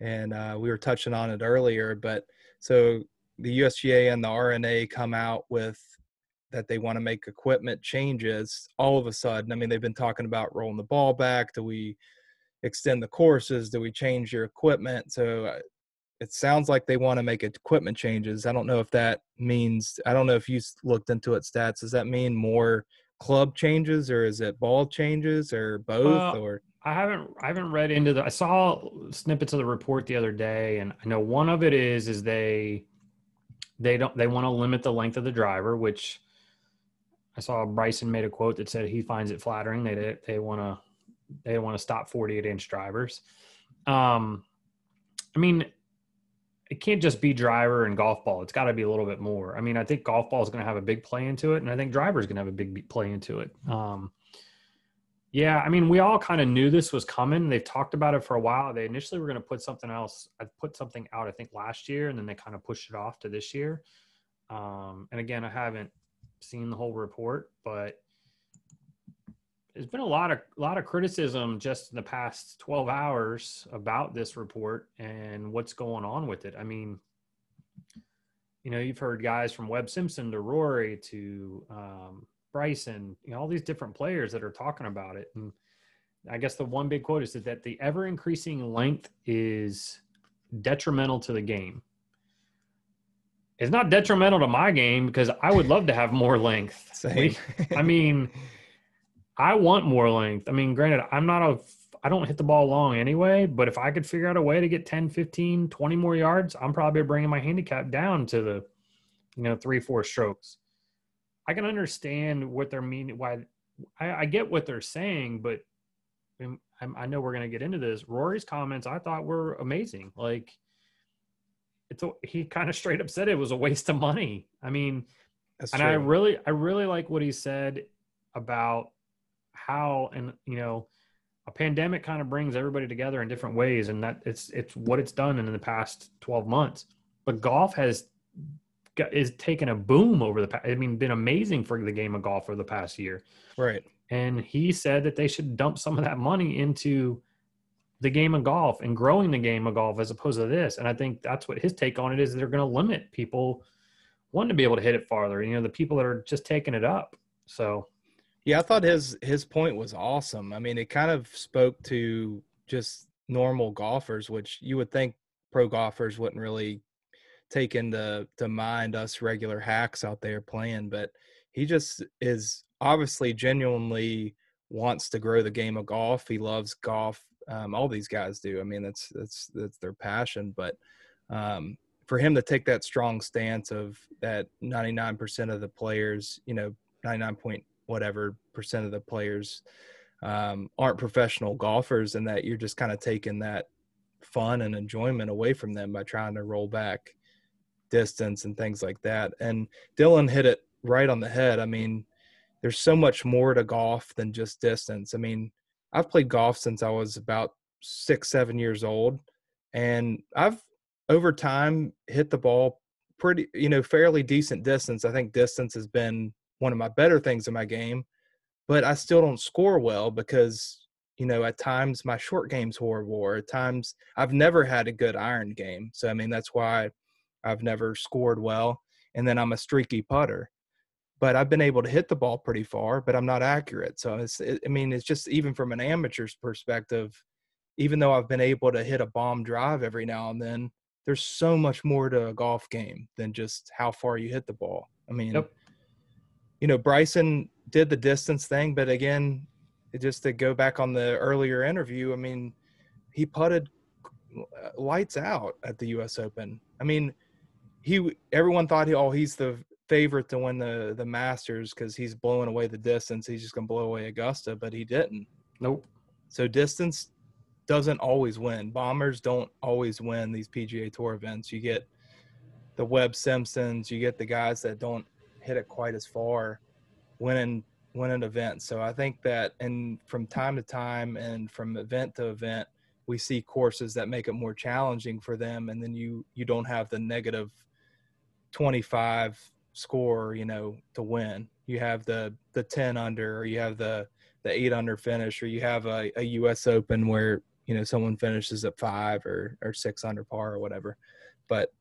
and uh, we were touching on it earlier, but so the USGA and the R&A come out with that they want to make equipment changes all of a sudden. I mean, they've been talking about rolling the ball back. Do we extend the courses? Do we change your equipment? So uh, it sounds like they want to make equipment changes. I don't know if that means, I don't know if you looked into it stats. Does that mean more club changes or is it ball changes or both or? I haven't I haven't read into the I saw snippets of the report the other day and I know one of it is is they they don't they want to limit the length of the driver which I saw Bryson made a quote that said he finds it flattering they they want to they want to stop 48 inch drivers. Um, I mean, it can't just be driver and golf ball. It's got to be a little bit more. I mean, I think golf ball is going to have a big play into it, and I think driver is going to have a big play into it. Um, yeah, I mean, we all kind of knew this was coming. They've talked about it for a while. They initially were going to put something else. I put something out, I think, last year, and then they kind of pushed it off to this year. Um, and again, I haven't seen the whole report, but there's been a lot of a lot of criticism just in the past 12 hours about this report and what's going on with it. I mean, you know, you've heard guys from Webb Simpson to Rory to um, Bryson, you know, all these different players that are talking about it. And I guess the one big quote is that the ever increasing length is detrimental to the game. It's not detrimental to my game because I would love to have more length. Same. I mean, I want more length. I mean, granted, I'm not a I don't hit the ball long anyway, but if I could figure out a way to get 10, 15, 20 more yards, I'm probably bringing my handicap down to the you know, 3 4 strokes. I can understand what they're meaning why I, I get what they're saying, but um, I know we're going to get into this. Rory's comments I thought were amazing. Like it's a, he kind of straight up said it was a waste of money. I mean, That's and true. I really I really like what he said about how and you know a pandemic kind of brings everybody together in different ways and that it's it's what it's done in the past 12 months. But golf has is taken a boom over the past. I mean, been amazing for the game of golf for the past year. Right. And he said that they should dump some of that money into the game of golf and growing the game of golf as opposed to this. And I think that's what his take on it is. They're going to limit people wanting to be able to hit it farther. You know, the people that are just taking it up. So, yeah, I thought his his point was awesome. I mean, it kind of spoke to just normal golfers, which you would think pro golfers wouldn't really take into to mind us regular hacks out there playing, but he just is obviously genuinely wants to grow the game of golf. He loves golf. Um, all these guys do. I mean, that's that's that's their passion. But um, for him to take that strong stance of that 99% of the players, you know, 99 point whatever percent of the players um, aren't professional golfers, and that you're just kind of taking that fun and enjoyment away from them by trying to roll back distance and things like that. And Dylan hit it right on the head. I mean, there's so much more to golf than just distance. I mean, I've played golf since I was about six, seven years old, and I've over time hit the ball pretty, you know, fairly decent distance. I think distance has been one of my better things in my game, but I still don't score well because, you know, at times my short game's horrible, or at times I've never had a good iron game. So, I mean, that's why I've never scored well. And then I'm a streaky putter but I've been able to hit the ball pretty far, but I'm not accurate. So it's, it, I mean, it's just even from an amateur's perspective, even though I've been able to hit a bomb drive every now and then, there's so much more to a golf game than just how far you hit the ball. I mean, yep. You know, Bryson did the distance thing, but again, just to go back on the earlier interview, I mean, he putted lights out at the U.S. Open. I mean, he everyone thought he oh he's the favorite to win the the Masters because he's blowing away the distance. He's just gonna blow away Augusta, but he didn't. Nope. So distance doesn't always win. Bombers don't always win these PGA Tour events. You get the Webb Simpsons, you get the guys that don't hit it quite as far, winning winning events. So I think that, and from time to time, and from event to event, we see courses that make it more challenging for them, and then you you don't have the negative 25 score, you know, to win. You have the the 10 under, or you have the the eight under finish, or you have a, a U.S. Open where you know someone finishes at five or or six under par or whatever. But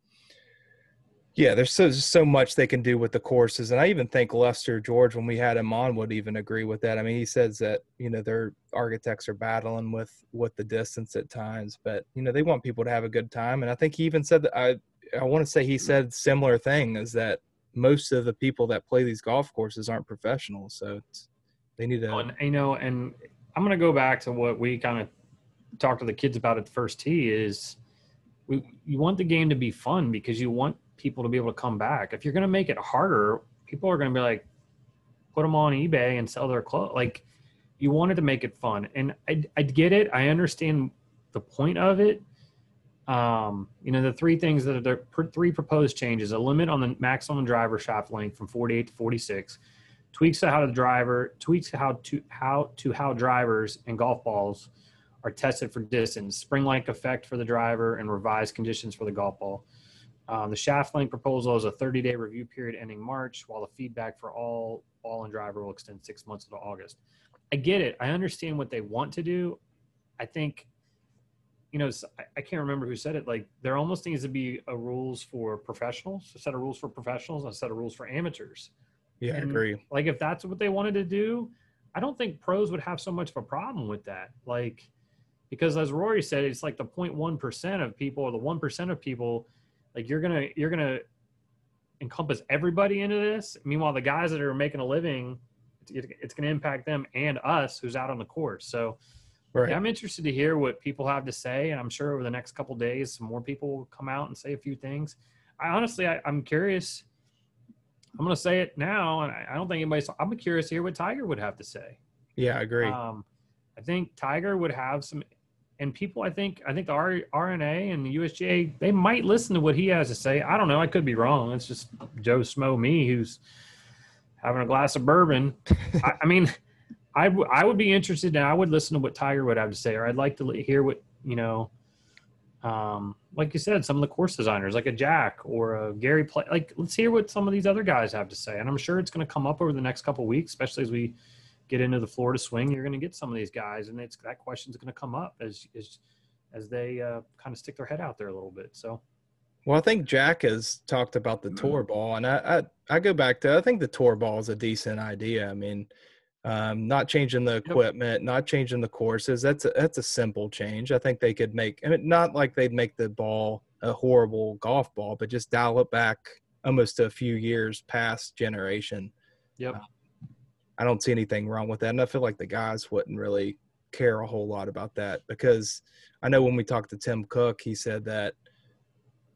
yeah, there's so so much they can do with the courses, and I even think Lester George, when we had him on, would even agree with that. I mean, he says that you know their architects are battling with with the distance at times, but you know they want people to have a good time, and I think he even said that I I want to say he mm-hmm. said similar thing is that most of the people that play these golf courses aren't professionals, so they need to. Oh, and, you know, and I'm going to go back to what we kind of talked to the kids about at the first tee is we you want the game to be fun because you want people to be able to come back. If you're going to make it harder, people are going to be like, put them on eBay and sell their clothes. Like you wanted to make it fun, and I I get it. I understand the point of it um, you know, the three things that are the three proposed changes: a limit on the maximum driver shaft length from 48 to 46, tweaks to how the driver tweaks how to how to how drivers and golf balls are tested for distance, spring-like effect for the driver, and revised conditions for the golf ball. Um, the shaft length proposal is a 30-day review period ending March, while the feedback for all ball and driver will extend six months to August. I get it. I understand what they want to do. I think you know, I can't remember who said it. Like, there almost needs to be a rules for professionals, a set of rules for professionals, and a set of rules for amateurs. Yeah, and, I agree. Like, if that's what they wanted to do, I don't think pros would have so much of a problem with that. Like, because as Rory said, it's like the 0.1 percent of people, or the one percent of people, like you're gonna you're gonna encompass everybody into this. Meanwhile, the guys that are making a living, it's, it's going to impact them and us who's out on the course. So Right. yeah, I'm interested to hear what people have to say, and I'm sure over the next couple days, some more people will come out and say a few things. I honestly, I, I'm curious. I'm going to say it now, and I, I don't think anybody's. I'm curious to hear what Tiger would have to say. Yeah, I agree. Um, I think Tiger would have some, and people. I think I think the R, R&A and the USGA they might listen to what he has to say. I don't know. I could be wrong. It's just Joe Smo me who's having a glass of bourbon. I, mean, I mean, I, w- I would be interested, and I would listen to what Tiger would have to say, or I'd like to hear what you know. Um, like you said, some of the course designers, like a Jack or a Gary Player, like let's hear what some of these other guys have to say. And I'm sure it's going to come up over the next couple weeks, especially as we get into the Florida swing. You're going to get some of these guys, and it's that question's going to come up as as as they uh, kind of stick their head out there a little bit. So Well, I think Jack has talked about the tour ball, and I, I I go back to I think the tour ball is a decent idea. I mean, um, not changing the equipment, not changing the courses. That's a, that's a simple change. I think they could make. I mean, not like they'd make the ball a horrible golf ball, but just dial it back almost a few years past generation. yep. I don't see anything wrong with that, and I feel like the guys wouldn't really care a whole lot about that because I know when we talked to Tim Cook, he said that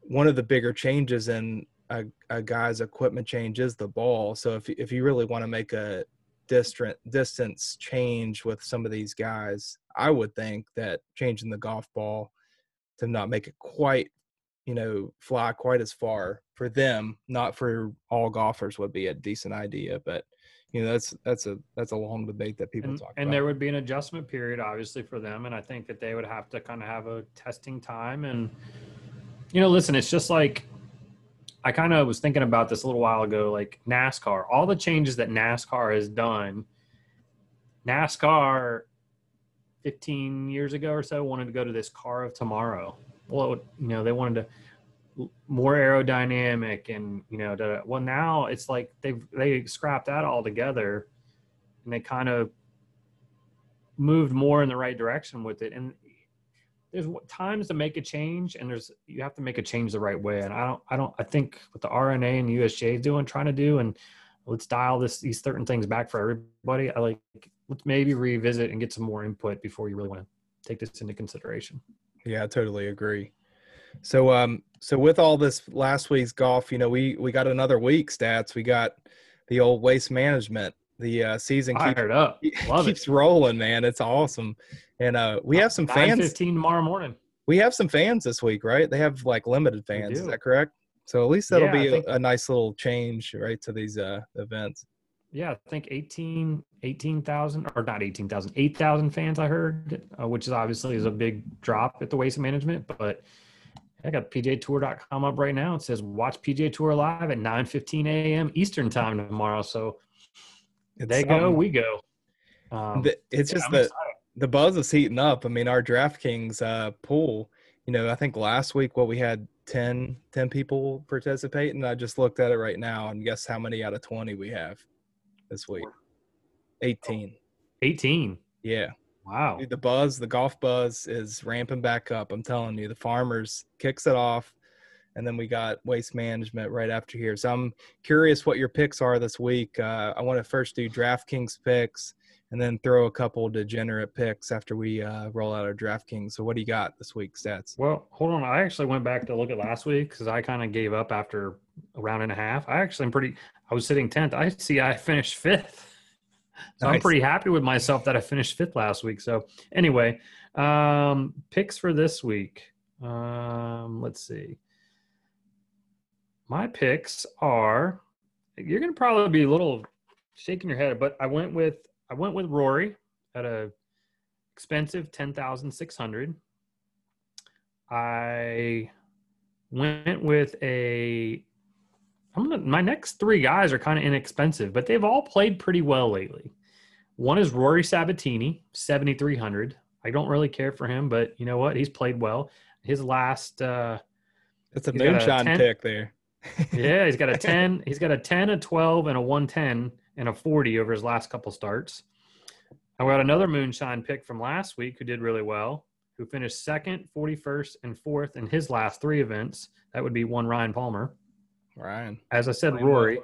one of the bigger changes in a, a guy's equipment change is the ball. So if if you really want to make a distant distance change with some of these guys, I would think that changing the golf ball to not make it quite, you know, fly quite as far for them, not for all golfers, would be a decent idea. But you know, that's that's a that's a long debate that people and, talk and about. there would be an adjustment period obviously for them and i think that they would have to kind of have a testing time and you know listen it's just like i kind of was thinking about this a little while ago like nascar all the changes that nascar has done nascar 15 years ago or so wanted to go to this car of tomorrow well you know they wanted to more aerodynamic and you know da- well now it's like they've they scrapped that all together and they kind of moved more in the right direction with it. And there's times to make a change and there's you have to make a change the right way. And i don't i don't i think what the R&A and usga is doing trying to do and let's dial this these certain things back for everybody. I like let's maybe revisit and get some more input before you really want to take this into consideration. Yeah, I totally agree. So um so with all this last week's golf, you know, we we got another week stats. We got the old waste management. The uh season keeps, up love keeps it rolling, man. It's awesome. And uh we have some fans 15 tomorrow morning we have some fans this week, right? They have like limited fans, is that correct? So at least that'll Yeah, be a, think- a nice little change, right, to these uh events. yeah, I think 18, 18,000 or not 18,000, 8,000 fans I heard, uh, which is obviously is a big drop at the waste management, but I got pgatour.com up right now. It says watch PGA Tour live at 9:15 a.m. Eastern time tomorrow. So It's they go, we go. Um, The- it's yeah, just I'm excited. the buzz is heating up. I mean, our DraftKings uh, pool, you know, I think last week, what we had 10, 10 people participate. And I just looked at it right now and guess how many out of 20 we have this week? 18. 18. Yeah. Wow. Dude, the buzz, the golf buzz is ramping back up. I'm telling you, the farmers kicks it off. And then we got waste management right after here. So I'm curious what your picks are this week. Uh, I want to first do DraftKings picks and then throw a couple degenerate picks after we uh, roll out our DraftKings. So what do you got this week, stats? Well, hold on. I actually went back to look at last week because I kind of gave up after a round and a half. I actually am pretty. I was sitting tenth. I see. I finished fifth. So I'm pretty happy with myself that I finished fifth last week. So anyway, um, picks for this week. Um, let's see. My picks are. You're gonna probably be a little shaking your head, but I went with I went with Rory at a expensive ten thousand six hundred. I went with a. I'm gonna. My next three guys are kind of inexpensive, but they've all played pretty well lately. One is Rory Sabatini, 7,300. I don't really care for him, but you know what? He's played well. His last, uh, It's a He's a moonshine 10. pick there. yeah, he's got a 10. He's got a 10, a 12, and a 110 and a 40 over his last couple starts. And we got another moonshine pick from last week who did really well, who finished second, 41st, and fourth in his last three events. That would be one Ryan Palmer. Ryan. As I said, Rory,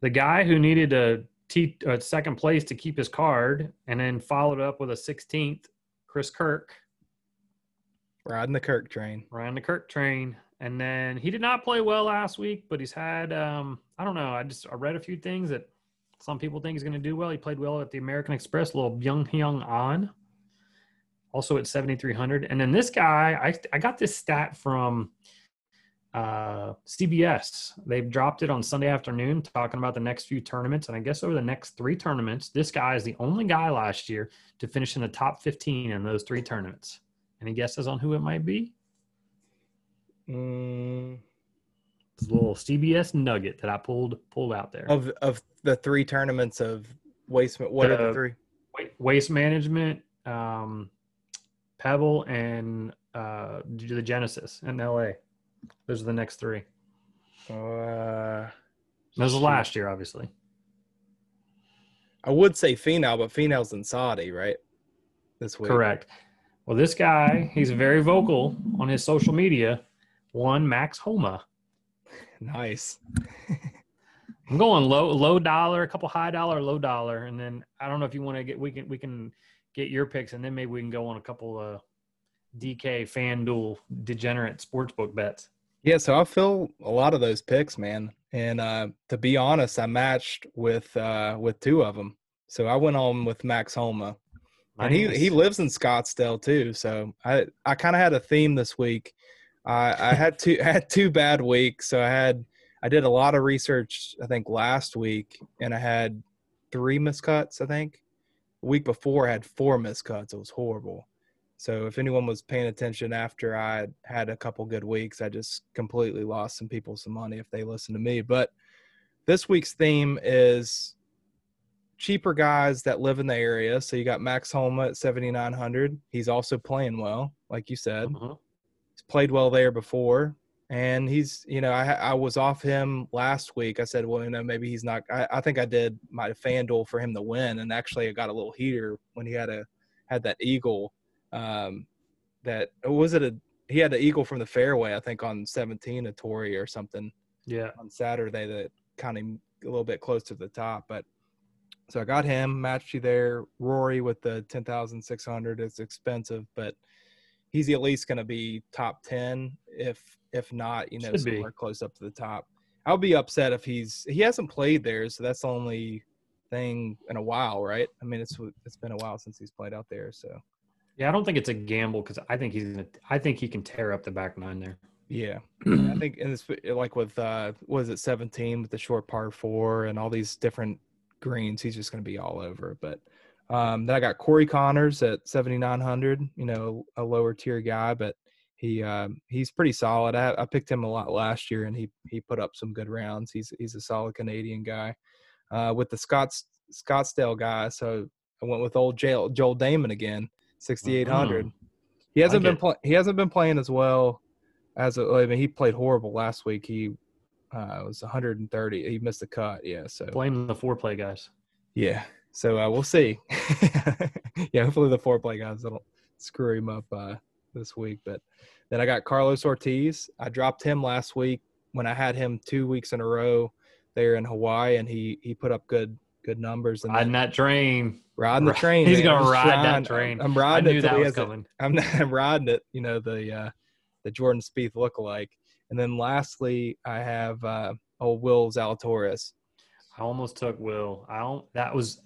the guy who needed a, t- a second place to keep his card and then followed up with a 16th, Chris Kirk, Riding the Kirk train. Riding the Kirk train. And then he did not play well last week, but he's had, um, I don't know, I just I read a few things that some people think he's going to do well. He played well at the American Express, little Byeong Hun An, also at 7,300. And then this guy, I, I got this stat from uh, CBS. They've dropped it on Sunday afternoon talking about the next few tournaments. And I guess over the next three tournaments, this guy is the only guy last year to finish in the top 15 in those three tournaments. Any guesses on who it might be? Mm, It's a little CBS nugget that I pulled pulled out there. of of the three tournaments of waste. What are The- the three? Waste management, um, Pebble, and uh, the Genesis in LA. Those are the next three. Uh, Those are last year, obviously. I would say Finau, but Finau's in Saudi, right? This week. Correct. Well, this guy, he's very vocal on his social media. One Max Homa. Nice. I'm going low low dollar, a couple high dollar, low dollar, and then I don't know if you want to get we can we can get your picks, and then maybe we can go on a couple of DK FanDuel degenerate sportsbook bets. Yeah, so I feel a lot of those picks, man. And uh, to be honest, I matched with uh, with two of them. So I went on with Max Homa, and he he lives in Scottsdale too. So I I kind of had a theme this week. I I had two had two bad weeks. So I had I did a lot of research. I think last week, and I had three miscuts. I think the week before I had four miscuts. It was horrible. So if anyone was paying attention after I had a couple good weeks, I just completely lost some people some money if they listen to me. But this week's theme is cheaper guys that live in the area. So you got Max Homa at 7,900. He's also playing well, like you said. Uh-huh. He's played well there before. And he's, you know, I, I was off him last week. I said, well, you know, maybe he's not. I, I think I did my FanDuel for him to win, and actually, I got a little heater when he had a had that eagle. Um, that was it a he had the eagle from the fairway, I think, on 17 a Torrey or something Yeah. on Saturday that kind of a little bit close to the top. But so I got him, matched you there. Rory with the 10,600 it's expensive, but he's at least going to be top 10, if if not, you know, Should be. somewhere close up to the top. I'll be upset if he's he hasn't played there, so that's the only thing in a while, right? I mean, it's it's been a while since he's played out there, so Yeah, I don't think it's a gamble because I think he's gonna. I think he can tear up the back nine there. yeah. I think and it's like with uh was it 17 with the short par four and all these different greens, he's just going to be all over. But um then I got Corey Conners at 7900, you know, a lower tier guy, but he um he's pretty solid. I, I picked him a lot last year and he he put up some good rounds. He's he's a solid Canadian guy. Uh with the Scotts Scottsdale guy, so I went with old Joel, Joel Dahmen again, 6800. He hasn't Like been playing. He hasn't been playing as well as a, I mean, he played horrible last week. He uh, was 130. He missed the cut. Yeah. So Blame the foreplay guys. yeah. So uh, we'll see. yeah. Hopefully the foreplay guys don't screw him up uh, this week. But then I got Carlos Ortiz. I dropped him last week when I had him two weeks in a row there in Hawaii, and he he put up good good numbers. And Riding then that train. Riding the train. he's man. gonna I'm just ride that trying- train. I'm I riding knew it till that was coming. I'm I'm riding it, you know, the uh the Jordan Spieth lookalike. And then lastly, I have uh old Will Zalatoris. I almost took Will. I don't. That was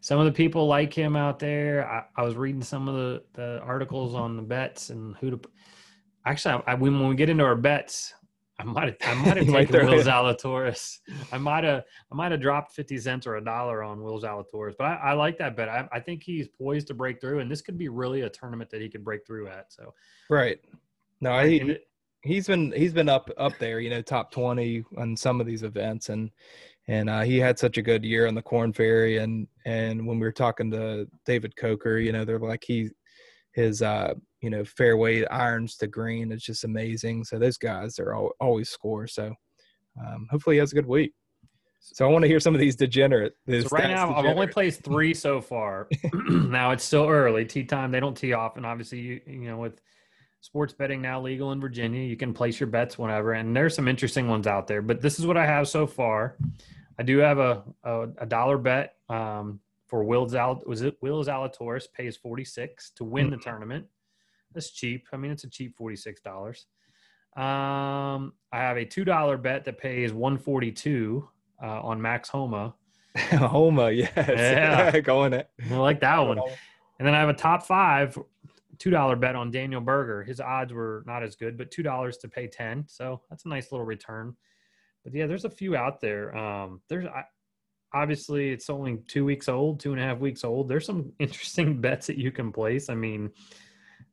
some of the people like him out there. I, I was reading some of the, the articles on the bets and who to. Actually, I, I, when we get into our bets, I might have I might have taken Will. Zalatoris. I might have I might have dropped fifty cents or a dollar on Will Zalatoris, but I, I like that bet. I, I think he's poised to break through, and this could be really a tournament that he could break through at. So Right. No, And he, he's been he's been up up there, you know, top twenty on some of these events and and uh, he had such a good year on the Korn Ferry and and when we were talking to David Coker, you know, they're like he his uh you know fairway irons to green it's just amazing. So those guys are all, always score. So um, hopefully he has a good week. So I want to hear some of these degenerate. So right now, I've only placed three so far. now it's still early. Tee time, they don't tee off, and obviously, you you know, with sports betting now legal in Virginia, you can place your bets whenever, and there's some interesting ones out there. But this is what I have so far. I do have a a, a dollar bet um, for Will Zal was it Will Zalatoris pays forty six to win mm-hmm. the tournament. That's cheap. I mean, it's a cheap forty six dollars. Um, I have a two dollar bet that pays one forty two uh, on Max Homa. Homa, yes. Yeah. Going it. I like that one. And then I have a top five two dollar bet on Daniel Berger. His odds were not as good, but two dollars to pay ten, so that's a nice little return. But yeah, there's a few out there. Um, there's I, obviously it's only two weeks old, two and a half weeks old. There's some interesting bets that you can place. I mean,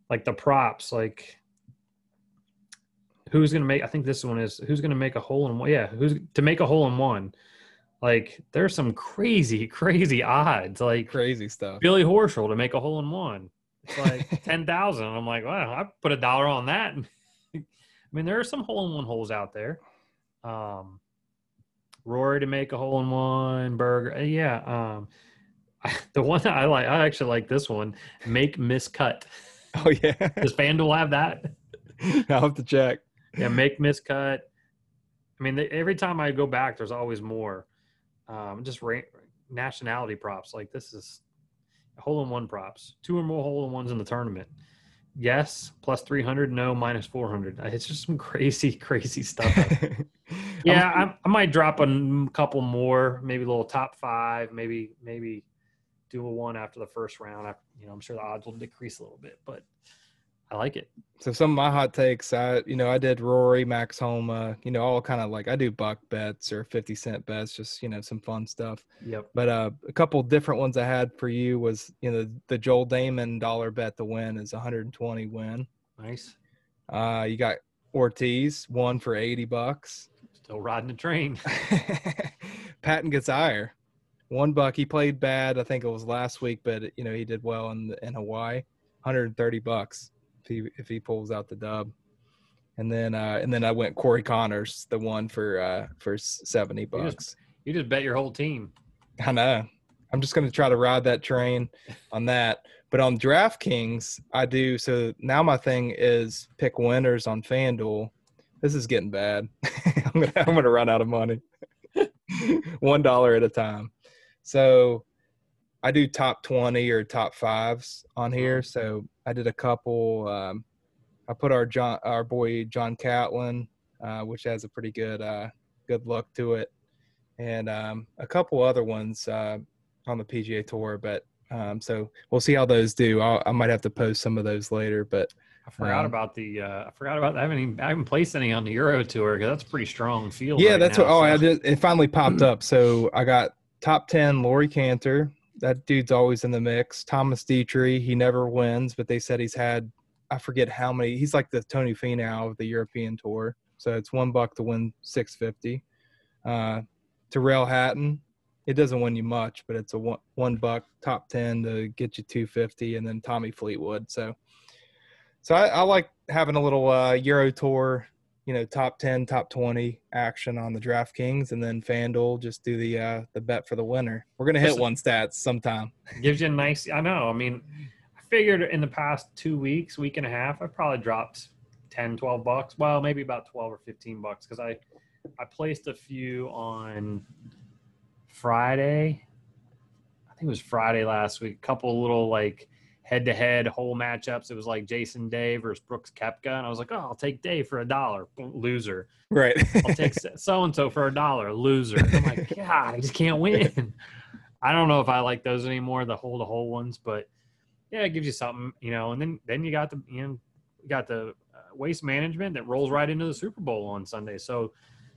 like the props, like who's going to make i think this one is who's going to make a hole in one yeah who's to make a hole in one. Like there's some crazy crazy odds like crazy stuff. Billy horschel to make a hole in one. It's like 10000 i'm like wow i put a dollar on that. I mean there are some hole in one holes out there. Um rory to make a hole in one Berger uh, yeah um the one that i like i actually like this one make miscut oh yeah does fanduel have that i'll have to check yeah, make miscut. I mean, every time I go back, there's always more. Um, just ra- nationality props. Like this is hole in one props. Two or more hole in ones in the tournament. Yes, plus 300. No, minus 400. It's just some crazy, crazy stuff. yeah, I, I, might drop a couple more, maybe a little top five, maybe, maybe do a one after the first round. I, you know, I'm sure the odds will decrease a little bit, but I like it. So some of my hot takes, I you know I did Rory, Max Homa, you know all kind of like I do buck bets or fifty cent bets, just you know some fun stuff. Yep. But uh, a couple different ones I had for you was you know the Joel Dahmen dollar bet to win is 120 win. Nice. Uh, you got Ortiz one for 80 bucks. Still riding the train. Patton Kizzire, one buck. He played bad. I think it was last week, but you know he did well in in Hawaii. 130 bucks if he if he pulls out the dub. And then uh, and then I went Corey Conners, the one for uh, for seventy bucks. You just, you just bet your whole team. I know. I'm just going to try to ride that train on that. But on DraftKings, I do. So now my thing is pick winners on FanDuel. This is getting bad. I'm gonna I'm gonna run out of money. One dollar at a time. So I do top twenty or top fives on here. So I did a couple. Um, I put our John, our boy John Catlin, uh, which has a pretty good uh, good look to it, and um, a couple other ones uh, on the PGA Tour. But um, so we'll see how those do. I'll, i might have to post some of those later. But I forgot um, about the. Uh, I forgot about. I haven't even. I haven't placed any on the Euro Tour because that's pretty strong field. Yeah, right that's now, what. Oh, I did. It finally popped up. So I got top ten. Laurie Canter, that dude's always in the mix. Thomas Detry, he never wins, but they said he's had I forget how many. He's like the Tony Finau of the European Tour. So it's one buck to win six fifty. Uh, Tyrrell Hatton, it doesn't win you much, but it's a one, one buck top ten to get you two fifty, and then Tommy Fleetwood. So, so I, I like having a little uh, Euro Tour you know top 10 top 20 action on the draftkings and then fanduel just do the uh the bet for the winner. We're gonna hit one stats sometime. Gives you a nice i know i mean i figured in the past two weeks week and a half i probably dropped 10 12 bucks. Well maybe about 12 or 15 bucks because i i placed a few on friday. I think it was friday last week. A couple little like head to head whole matchups. It was like Jason Day versus Brooks Koepka. And I was like, oh, I'll take Day for a dollar. Loser. Right. I'll take so and so for a dollar. Loser. I'm like, God, I just can't win. I don't know if I like those anymore, the whole to whole ones, but yeah, it gives you something, you know. And then then you got the you know, you got the uh, waste management that rolls right into the Super Bowl on Sunday. So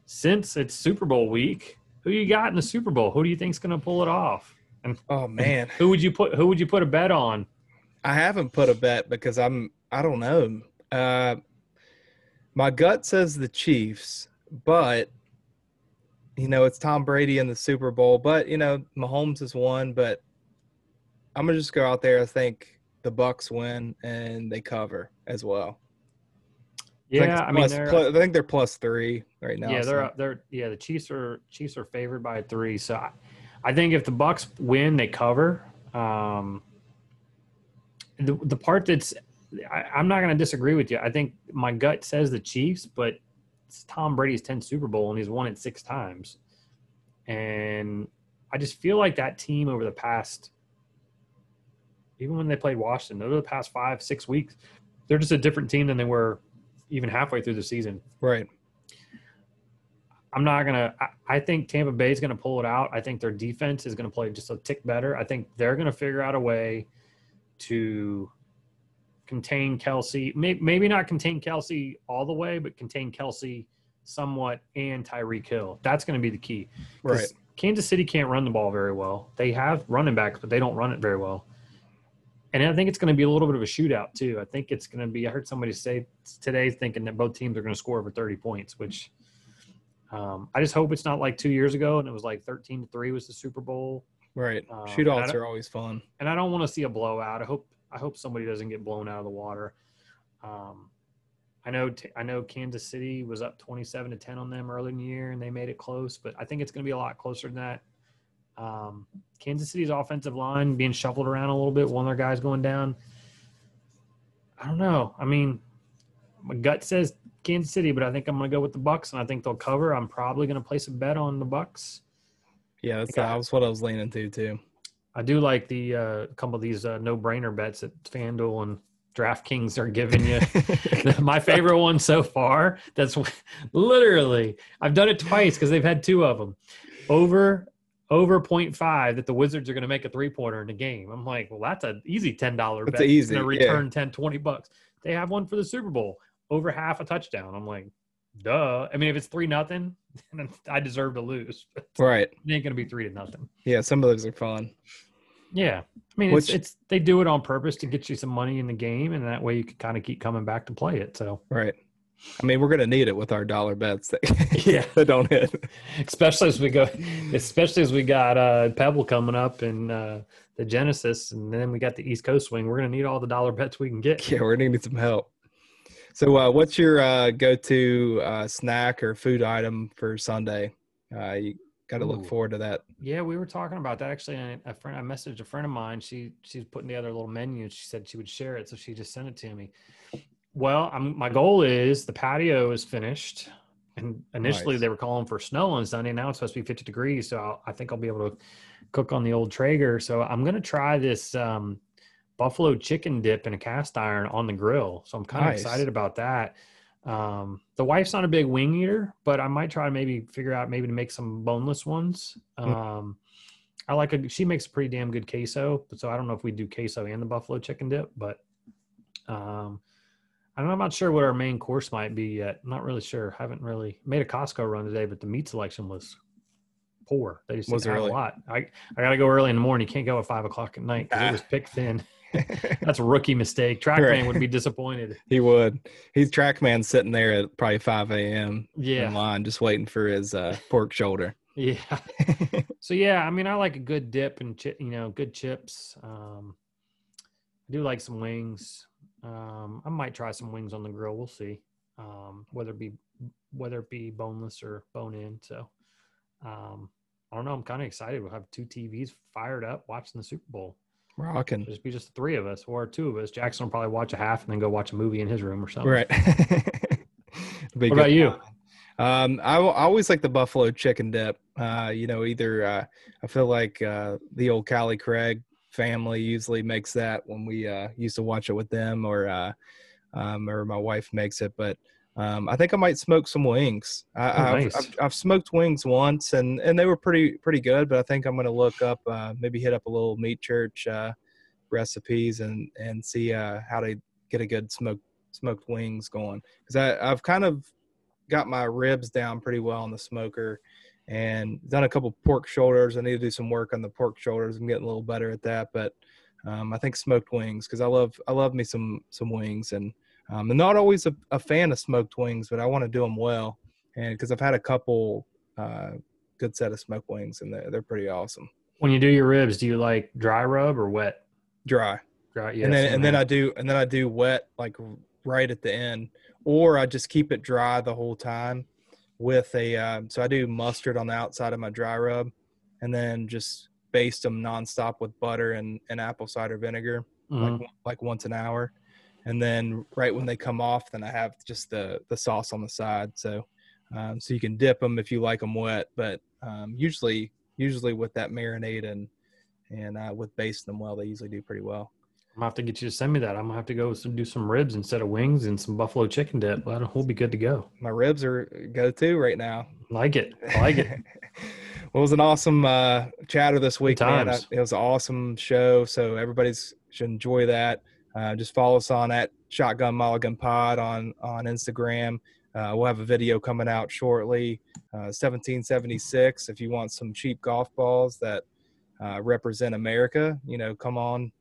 since it's Super Bowl week, who you got in the Super Bowl? Who do you think's going to pull it off? And oh man, who would you put? Who would you put a bet on? I haven't put a bet because I'm I don't know. Uh, my gut says the Chiefs, but you know it's Tom Brady in the Super Bowl. But you know Mahomes has won, but I'm gonna just go out there. I think the Bucks win and they cover as well. Yeah, it's I mean, plus- I think they're plus three right now. yeah, so- they're they're yeah. The Chiefs are Chiefs are favored by three. So I, I think if the Bucks win, they cover. Um, the the part that's I, I'm not going to disagree with you. I think my gut says the Chiefs, but it's Tom Brady's 10th Super Bowl and he's won it six times, and I just feel like that team over the past, even when they played Washington, over the past five six weeks, they're just a different team than they were even halfway through the season. right. I'm not gonna. I, I think Tampa Bay is gonna pull it out. I think their defense is gonna play just a tick better. I think they're gonna figure out a way to contain Kelce. May, maybe not contain Kelce all the way, but contain Kelce somewhat and Tyreek Hill. That's gonna be the key. Right. Kansas City can't run the ball very well. They have running backs, but they don't run it very well. And I think it's going to be a little bit of a shootout too. I think it's going to be. I heard somebody say today, thinking that both teams are going to score over 30 points, which um, I just hope it's not like two years ago and it was like 13 to three was the Super Bowl. Right. Um, Shootouts are always fun. And I don't want to see a blowout. I hope I hope somebody doesn't get blown out of the water. Um, I know t- I know Kansas City was up 27 to 10 on them early in the year and they made it close, but I think it's going to be a lot closer than that. Um, Kansas City's offensive line being shuffled around a little bit, one of their guys going down. I don't know. I mean, my gut says Kansas City, but I think I'm going to go with the Bucks, and I think they'll cover. I'm probably going to place a bet on the Bucks. Yeah, that's that was what I was leaning to too. I do like the uh, couple of these uh, no-brainer bets that FanDuel and DraftKings are giving you. My favorite one so far. That's literally I've done it twice because they've had two of them over over 0.5 that the Wizards are going to make a three pointer in the game. I'm like, well, that's an easy ten dollar bet. It's easy, going yeah. to return 10, 20 bucks. They have one for the Super Bowl over half a touchdown. I'm like, duh. I mean, if it's three nothing, I deserve to lose. Right. it ain't going to be three to nothing. Yeah, some of those are fun. Yeah, I mean, Which- it's, it's they do it on purpose to get you some money in the game, and that way you can kind of keep coming back to play it. So, Right. I mean, we're gonna need it with our dollar bets that, Yeah. that don't hit. especially as we go, especially as we got uh, Pebble coming up and uh, the Genesis, and then we got the East Coast swing. We're gonna need all the dollar bets we can get. Yeah, we're gonna need some help. So, uh, what's your uh, go-to uh, snack or food item for Sunday? Uh, you got to look forward to that. Yeah, we were talking about that actually. and A friend, I messaged a friend of mine. She she's putting together a little menu. She said she would share it, so she just sent it to me. Well, I'm, my goal is the patio is finished, and initially Nice. they were calling for snow on Sunday. Now it's supposed to be 50 degrees, so I'll, I think I'll be able to cook on the old Traeger. So I'm gonna try this um, buffalo chicken dip in a cast iron on the grill. So I'm kind of Nice. excited about that. Um, the wife's not a big wing eater, but I might try to maybe figure out maybe to make some boneless ones. Mm. Um, I like a, she makes a pretty damn good queso, but so I don't know if we do queso and the buffalo chicken dip, but um, I don't, I'm not sure what our main course might be yet. I'm not really sure. Haven't really made a Costco run today, but the meat selection was poor. They just Was didn't it have a lot. I I got to go early in the morning. You can't go at five o'clock at night because Ah. it was pick thin. That's a rookie mistake. Trackman Right. would be disappointed. he would. He's TrackMan sitting there at probably 5 a.m. Yeah. in line, just waiting for his uh, pork shoulder. yeah. So yeah, I mean, I like a good dip and chi- you know, good chips. Um, I do like some wings. Um, I might try some wings on the grill. We'll see. Um, whether it be whether it be boneless or bone in. So um, I don't know. I'm kind of excited. We'll have two TVs fired up watching the Super Bowl. Rocking. Just be just three of us or two of us. Jackson will probably watch a half and then go watch a movie in his room or something. Right. What about you? Um, I, I always like the buffalo chicken dip. Uh, you know, either uh, I feel like uh, the old Cali Craig family usually makes that when we uh, used to watch it with them, or uh, um, or my wife makes it. But um, I think I might smoke some wings. I, Oh, I've, nice. I've, I've smoked wings once, and and they were pretty pretty good. But I think I'm going to look up, uh, maybe hit up a little meat church uh, recipes and and see uh, how to get a good smoked smoked wings going because I I've kind of got my ribs down pretty well on the smoker and done a couple pork shoulders. I need to do some work on the pork shoulders. I'm getting a little better at that, but um, I think smoked wings because I love I love me some some wings and um, I'm not always a, a fan of smoked wings, but I want to do them well and because I've had a couple uh, good set of smoked wings and they're, they're pretty awesome. When you do your ribs, do you like dry rub or wet? Dry. Dry. Yeah, and then and then. I do and then I do wet like right at the end, or I just keep it dry the whole time with a. Uh, so I do mustard on the outside of my dry rub, and then just baste them nonstop with butter and, and apple cider vinegar, Mhm. like like once an hour, and then right when they come off, then I have just the the sauce on the side. So um, so you can dip them if you like them wet, but um, usually usually with that marinade and and uh, with basting them well, they usually do pretty well. I'm gonna have to get you to send me that. I'm gonna have to go do some ribs instead of wings and some buffalo chicken dip. Well, we'll be good to go. My ribs are go to right now. Like it. I like it. well, it was an awesome uh, chatter this week, man. I- It was an awesome show, so everybody's should enjoy that. Uh, just follow us on at Shotgun Mulligan Pod on on Instagram. Uh, we'll have a video coming out shortly. Uh, 1776. If you want some cheap golf balls that uh, represent America, you know, come on,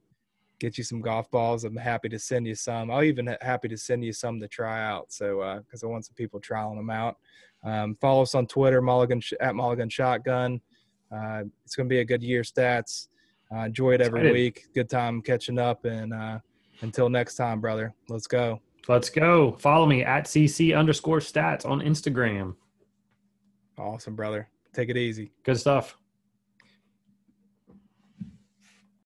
get you some golf balls. I'm happy to send you some. I'll even ha- happy to send you some to try out. So because I want some people trialing them out. Um, follow us on Twitter, Mulligan Sh- at Mulligan Shotgun. Uh, it's going to be a good year. Stats. Uh, enjoy it every week. Good time catching up. And uh, until next time, brother, let's go. Let's go. Follow me at CC underscore stats on Instagram. Awesome, brother. Take it easy. Good stuff.